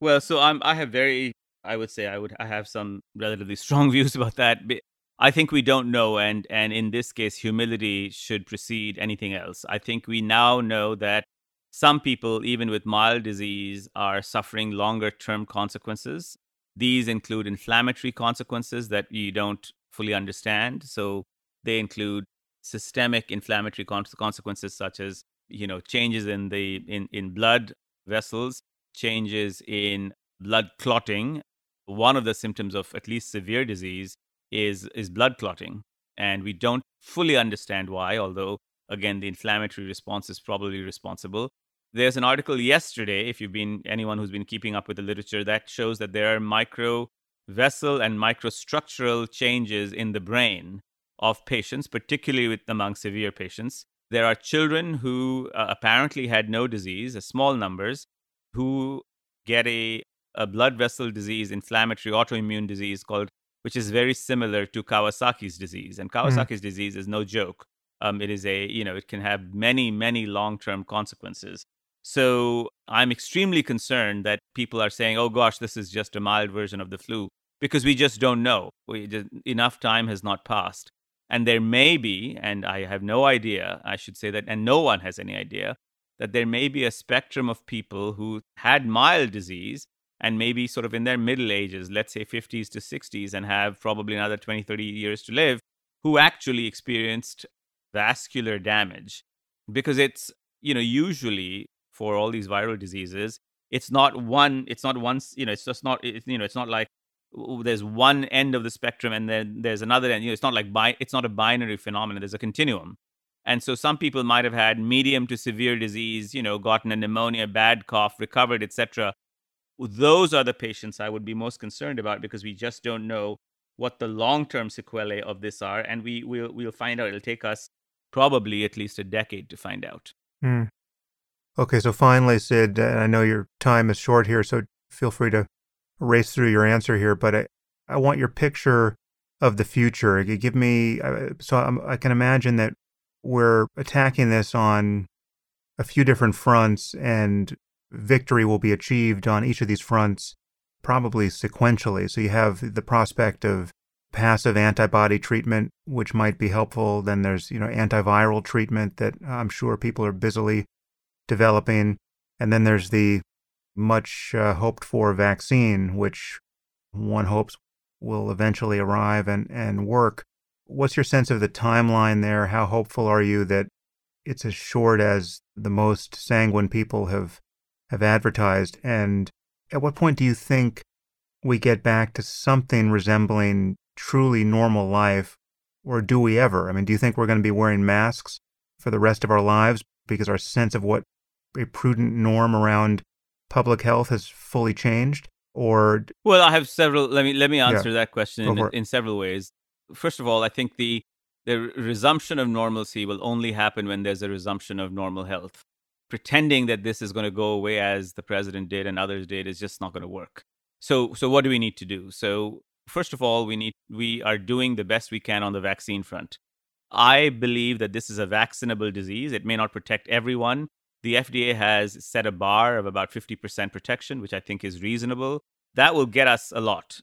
Well, so I'm I have very I would say I would I have some relatively strong views about that. I think we don't know and and in this case humility should precede anything else. I think we now know that some people even with mild disease are suffering longer term consequences. These include inflammatory consequences that you don't fully understand. So they include systemic inflammatory consequences such as you know changes in the in in blood vessels, changes in blood clotting. One of the symptoms of at least severe disease is, is blood clotting. And we don't fully understand why, although, again, the inflammatory response is probably responsible. There's an article yesterday, if you've been anyone who's been keeping up with the literature, that shows that there are micro vessel and microstructural changes in the brain of patients, particularly with among severe patients, there are children who uh, apparently had no disease, small numbers, who get a, a blood vessel disease, inflammatory autoimmune disease called, which is very similar to Kawasaki's disease. And mm-hmm. Kawasaki's mm. disease is no joke. Um, it is a, you know, it can have many, many long term consequences. So I'm extremely concerned that people are saying, oh gosh, this is just a mild version of the flu, because we just don't know. Just, enough time has not passed. And there may be, and I have no idea, I should say that, and no one has any idea, that there may be a spectrum of people who had mild disease and maybe sort of in their middle ages, let's say 50s to 60s, and have probably another 20, 30 years to live, who actually experienced vascular damage. Because it's, you know, usually for all these viral diseases, it's not one, it's not one, you know, it's just not, it, you know, it's not like there's one end of the spectrum and then there's another end. You know, it's not like bi- it's not a binary phenomenon. There's a continuum. And so some people might have had medium to severe disease, you know, gotten a pneumonia, bad cough, recovered, etc. Those are the patients I would be most concerned about because we just don't know what the long-term sequelae of this are, and we will we'll find out. It'll take us probably at least a decade to find out. Hmm. Okay, so finally, Sid, I know your time is short here, so feel free to race through your answer here, but I, I want your picture of the future. Give me, uh, so I'm, I can imagine that we're attacking this on a few different fronts, and victory will be achieved on each of these fronts probably sequentially. So you have the prospect of passive antibody treatment, which might be helpful. Then there's, you know, antiviral treatment that I'm sure people are busily developing. And then there's the much uh, hoped for vaccine, which one hopes will eventually arrive and, and work. What's your sense of the timeline there? How hopeful are you that it's as short as the most sanguine people have have advertised? And at what point do you think we get back to something resembling truly normal life, or do we ever? I mean, do you think we're going to be wearing masks for the rest of our lives because our sense of what a prudent norm around public health has fully changed or well i have several let me let me answer yeah. that question in, in, several ways. First of all i think the the resumption of normalcy will only happen when there's a resumption of normal health. Pretending that this is going to go away as the president did and others did is just not going to work. So so what do we need to do? So first of all we need we are doing the best we can on the vaccine front. I believe that this is a vaccinable disease. It may not protect everyone the FDA has set a bar of about 50% protection, which I think is reasonable. That will get us a lot.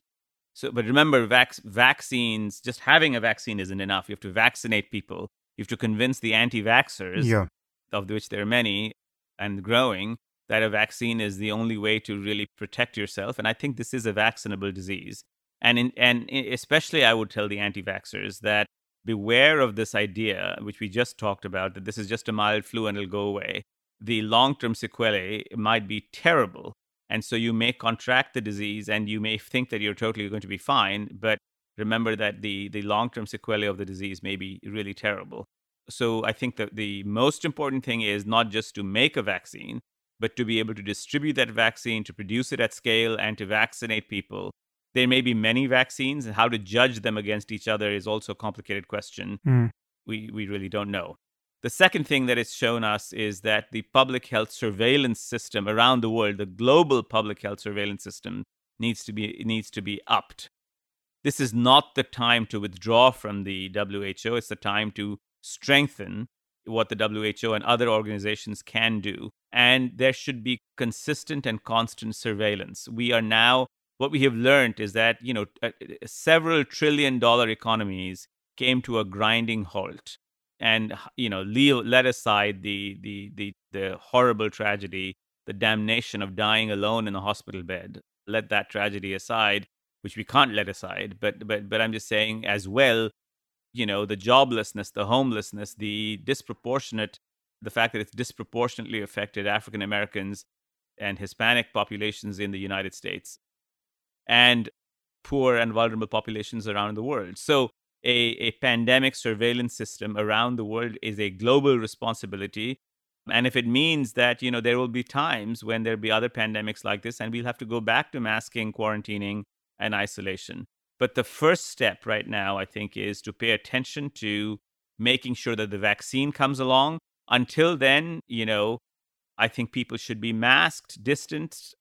So, but remember, vac- vaccines, just having a vaccine isn't enough. You have to vaccinate people. You have to convince the anti vaxxers, Yeah. of which there are many and growing, that a vaccine is the only way to really protect yourself. And I think this is a vaccinable disease. And, in, and especially, I would tell the anti vaxxers that beware of this idea, which we just talked about, that this is just a mild flu and it'll go away. The long term sequelae might be terrible. And so you may contract the disease and you may think that you're totally going to be fine, but remember that the, the long term sequelae of the disease may be really terrible. So I think that the most important thing is not just to make a vaccine, but to be able to distribute that vaccine, to produce it at scale, and to vaccinate people. There may be many vaccines, and how to judge them against each other is also a complicated question. Mm. We, we really don't know. The second thing that it's shown us is that the public health surveillance system around the world, the global public health surveillance system, needs to be needs to be upped. This is not the time to withdraw from the WHO. It's the time to strengthen what the WHO and other organizations can do. And there should be consistent and constant surveillance. We are now, what we have learned is that, you know, several trillion dollar economies came to a grinding halt. And, you know, let aside the, the, the, the horrible tragedy, the damnation of dying alone in a hospital bed. Let that tragedy aside, which we can't let aside. But, but, but I'm just saying as well, you know the joblessness the homelessness the disproportionate the fact that it's disproportionately affected african americans and hispanic populations in the united states and poor and vulnerable populations around the world so a, a pandemic surveillance system around the world is a global responsibility and if it means that you know there will be times when there'll be other pandemics like this and we'll have to go back to masking quarantining and isolation but the first step right now, I think, is to pay attention to making sure that the vaccine comes along. Until then, you know, I think people should be masked, distanced.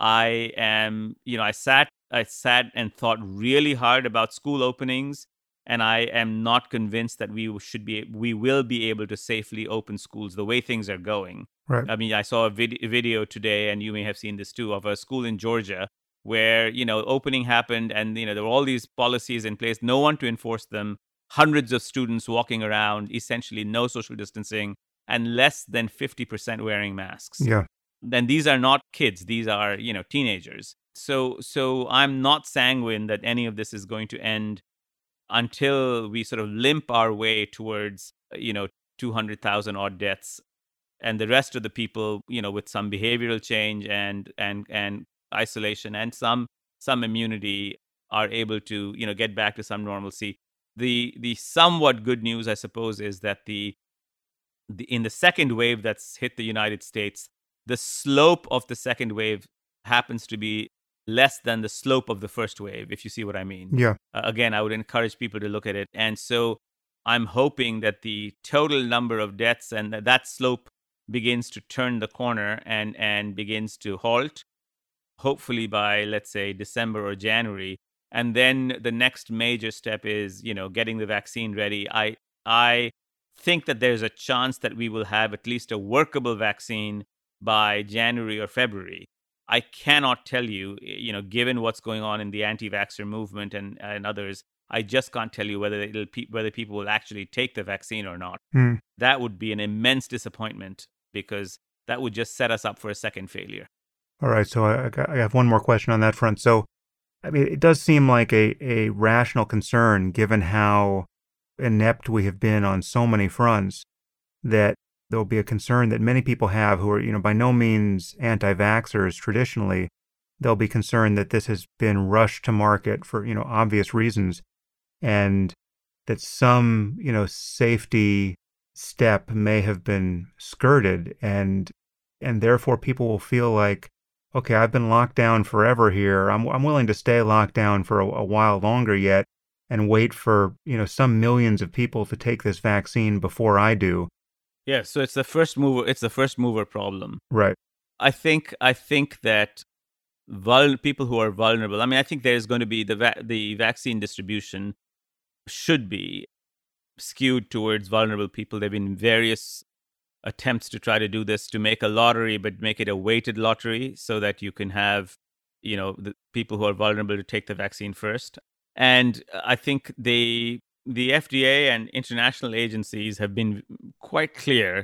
I am, you know, I sat, I sat and thought really hard about school openings, and I am not convinced that we should be, we will be able to safely open schools the way things are going. Right. I mean, I saw a vid- video today, and you may have seen this too, of a school in Georgia where you know opening happened and you know there were all these policies in place no one to enforce them hundreds of students walking around essentially no social distancing and less than 50% wearing masks Yeah. then these are not kids these are you know teenagers so so i'm not sanguine that any of this is going to end until we sort of limp our way towards you know 200,000 odd deaths. And the rest of the people you know with some behavioral change and and and isolation and some some immunity are able to you know get back to some normalcy. The the somewhat good news i suppose is that the, the in the second wave that's hit the united states the slope of the second wave happens to be less than the slope of the first wave if you see what i mean. Yeah. uh, again i would encourage people to look at it. And so i'm hoping that the total number of deaths and that, that slope begins to turn the corner and and begins to halt hopefully by let's say december or january. And then the next major step is you know getting the vaccine ready. I i think that there's a chance that we will have at least a workable vaccine by january or february i cannot tell you you know given what's going on in the anti-vaxxer movement and and others i just can't tell you whether it'll pe- whether people will actually take the vaccine or not Hmm. that would be an immense disappointment because that would just set us up for a second failure All right. So I, I I have one more question on that front. So, I mean, it does seem like a, a rational concern given how inept we have been on so many fronts that there'll be a concern that many people have who are, you know, by no means anti vaxxers traditionally. They'll be concerned that this has been rushed to market for, you know, obvious reasons and that some, you know, safety step may have been skirted and and therefore people will feel like okay i've been locked down forever here i'm, I'm willing to stay locked down for a, a while longer yet and wait for you know some millions of people to take this vaccine before i do yeah so it's the first mover it's the first mover problem right I think I think that vul- people who are vulnerable. I mean, I think there's going to be the va- the vaccine distribution should be skewed towards vulnerable people. There've been various attempts to try to do this to make a lottery, but make it a weighted lottery so that you can have you know, the people who are vulnerable to take the vaccine first. And I think they, the FDA and international agencies have been quite clear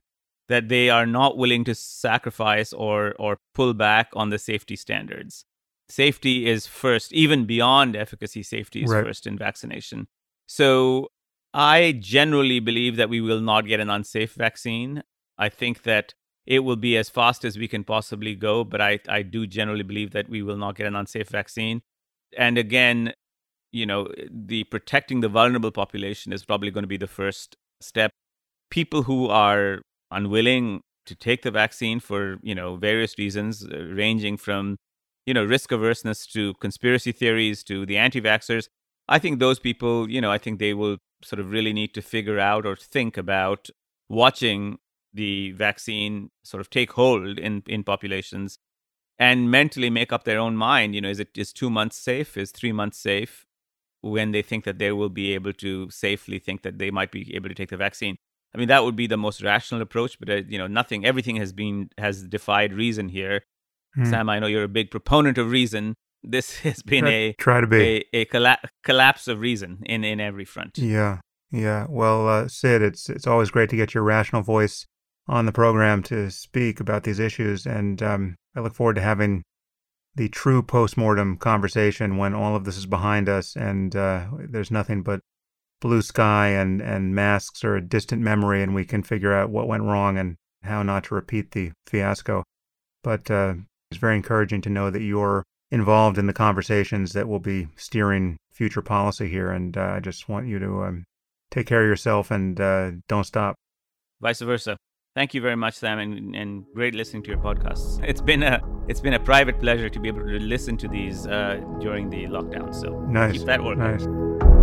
that they are not willing to sacrifice or or pull back on the safety standards. Safety is first, even beyond efficacy. Safety is Right. first in vaccination. So I generally believe that we will not get an unsafe vaccine. I think that it will be as fast as we can possibly go, but I, I do generally believe that we will not get an unsafe vaccine. And again, you know, the protecting the vulnerable population is probably going to be the first step. People who are unwilling to take the vaccine for, you know, various reasons, uh, ranging from, you know, risk averseness to conspiracy theories to the anti vaxxers, I think those people, you know, I think they will sort of really need to figure out or think about watching the vaccine sort of take hold in, in populations and mentally make up their own mind. You know, is it is two months safe? Is three months safe? When they think that they will be able to safely think that they might be able to take the vaccine. I mean, that would be the most rational approach. But uh, you know, nothing, everything has been has defied reason here. Hmm. Sam, I know you're a big proponent of reason. This has been try, a try to be. a, a colla- collapse of reason in, in every front. Yeah, yeah. Well, uh, Sid, it's it's always great to get your rational voice on the program to speak about these issues, and um, I look forward to having the true postmortem conversation when all of this is behind us and uh, there's nothing but blue sky and and masks are a distant memory, and we can figure out what went wrong and how not to repeat the fiasco. But uh, it's very encouraging to know that you're involved in the conversations that will be steering future policy here, and uh, I just want you to um, take care of yourself and uh, don't stop. Vice versa. Thank you very much, Sam, and, and great listening to your podcasts. It's been a it's been a private pleasure to be able to listen to these uh, during the lockdown. So Nice. keep that working. Nice.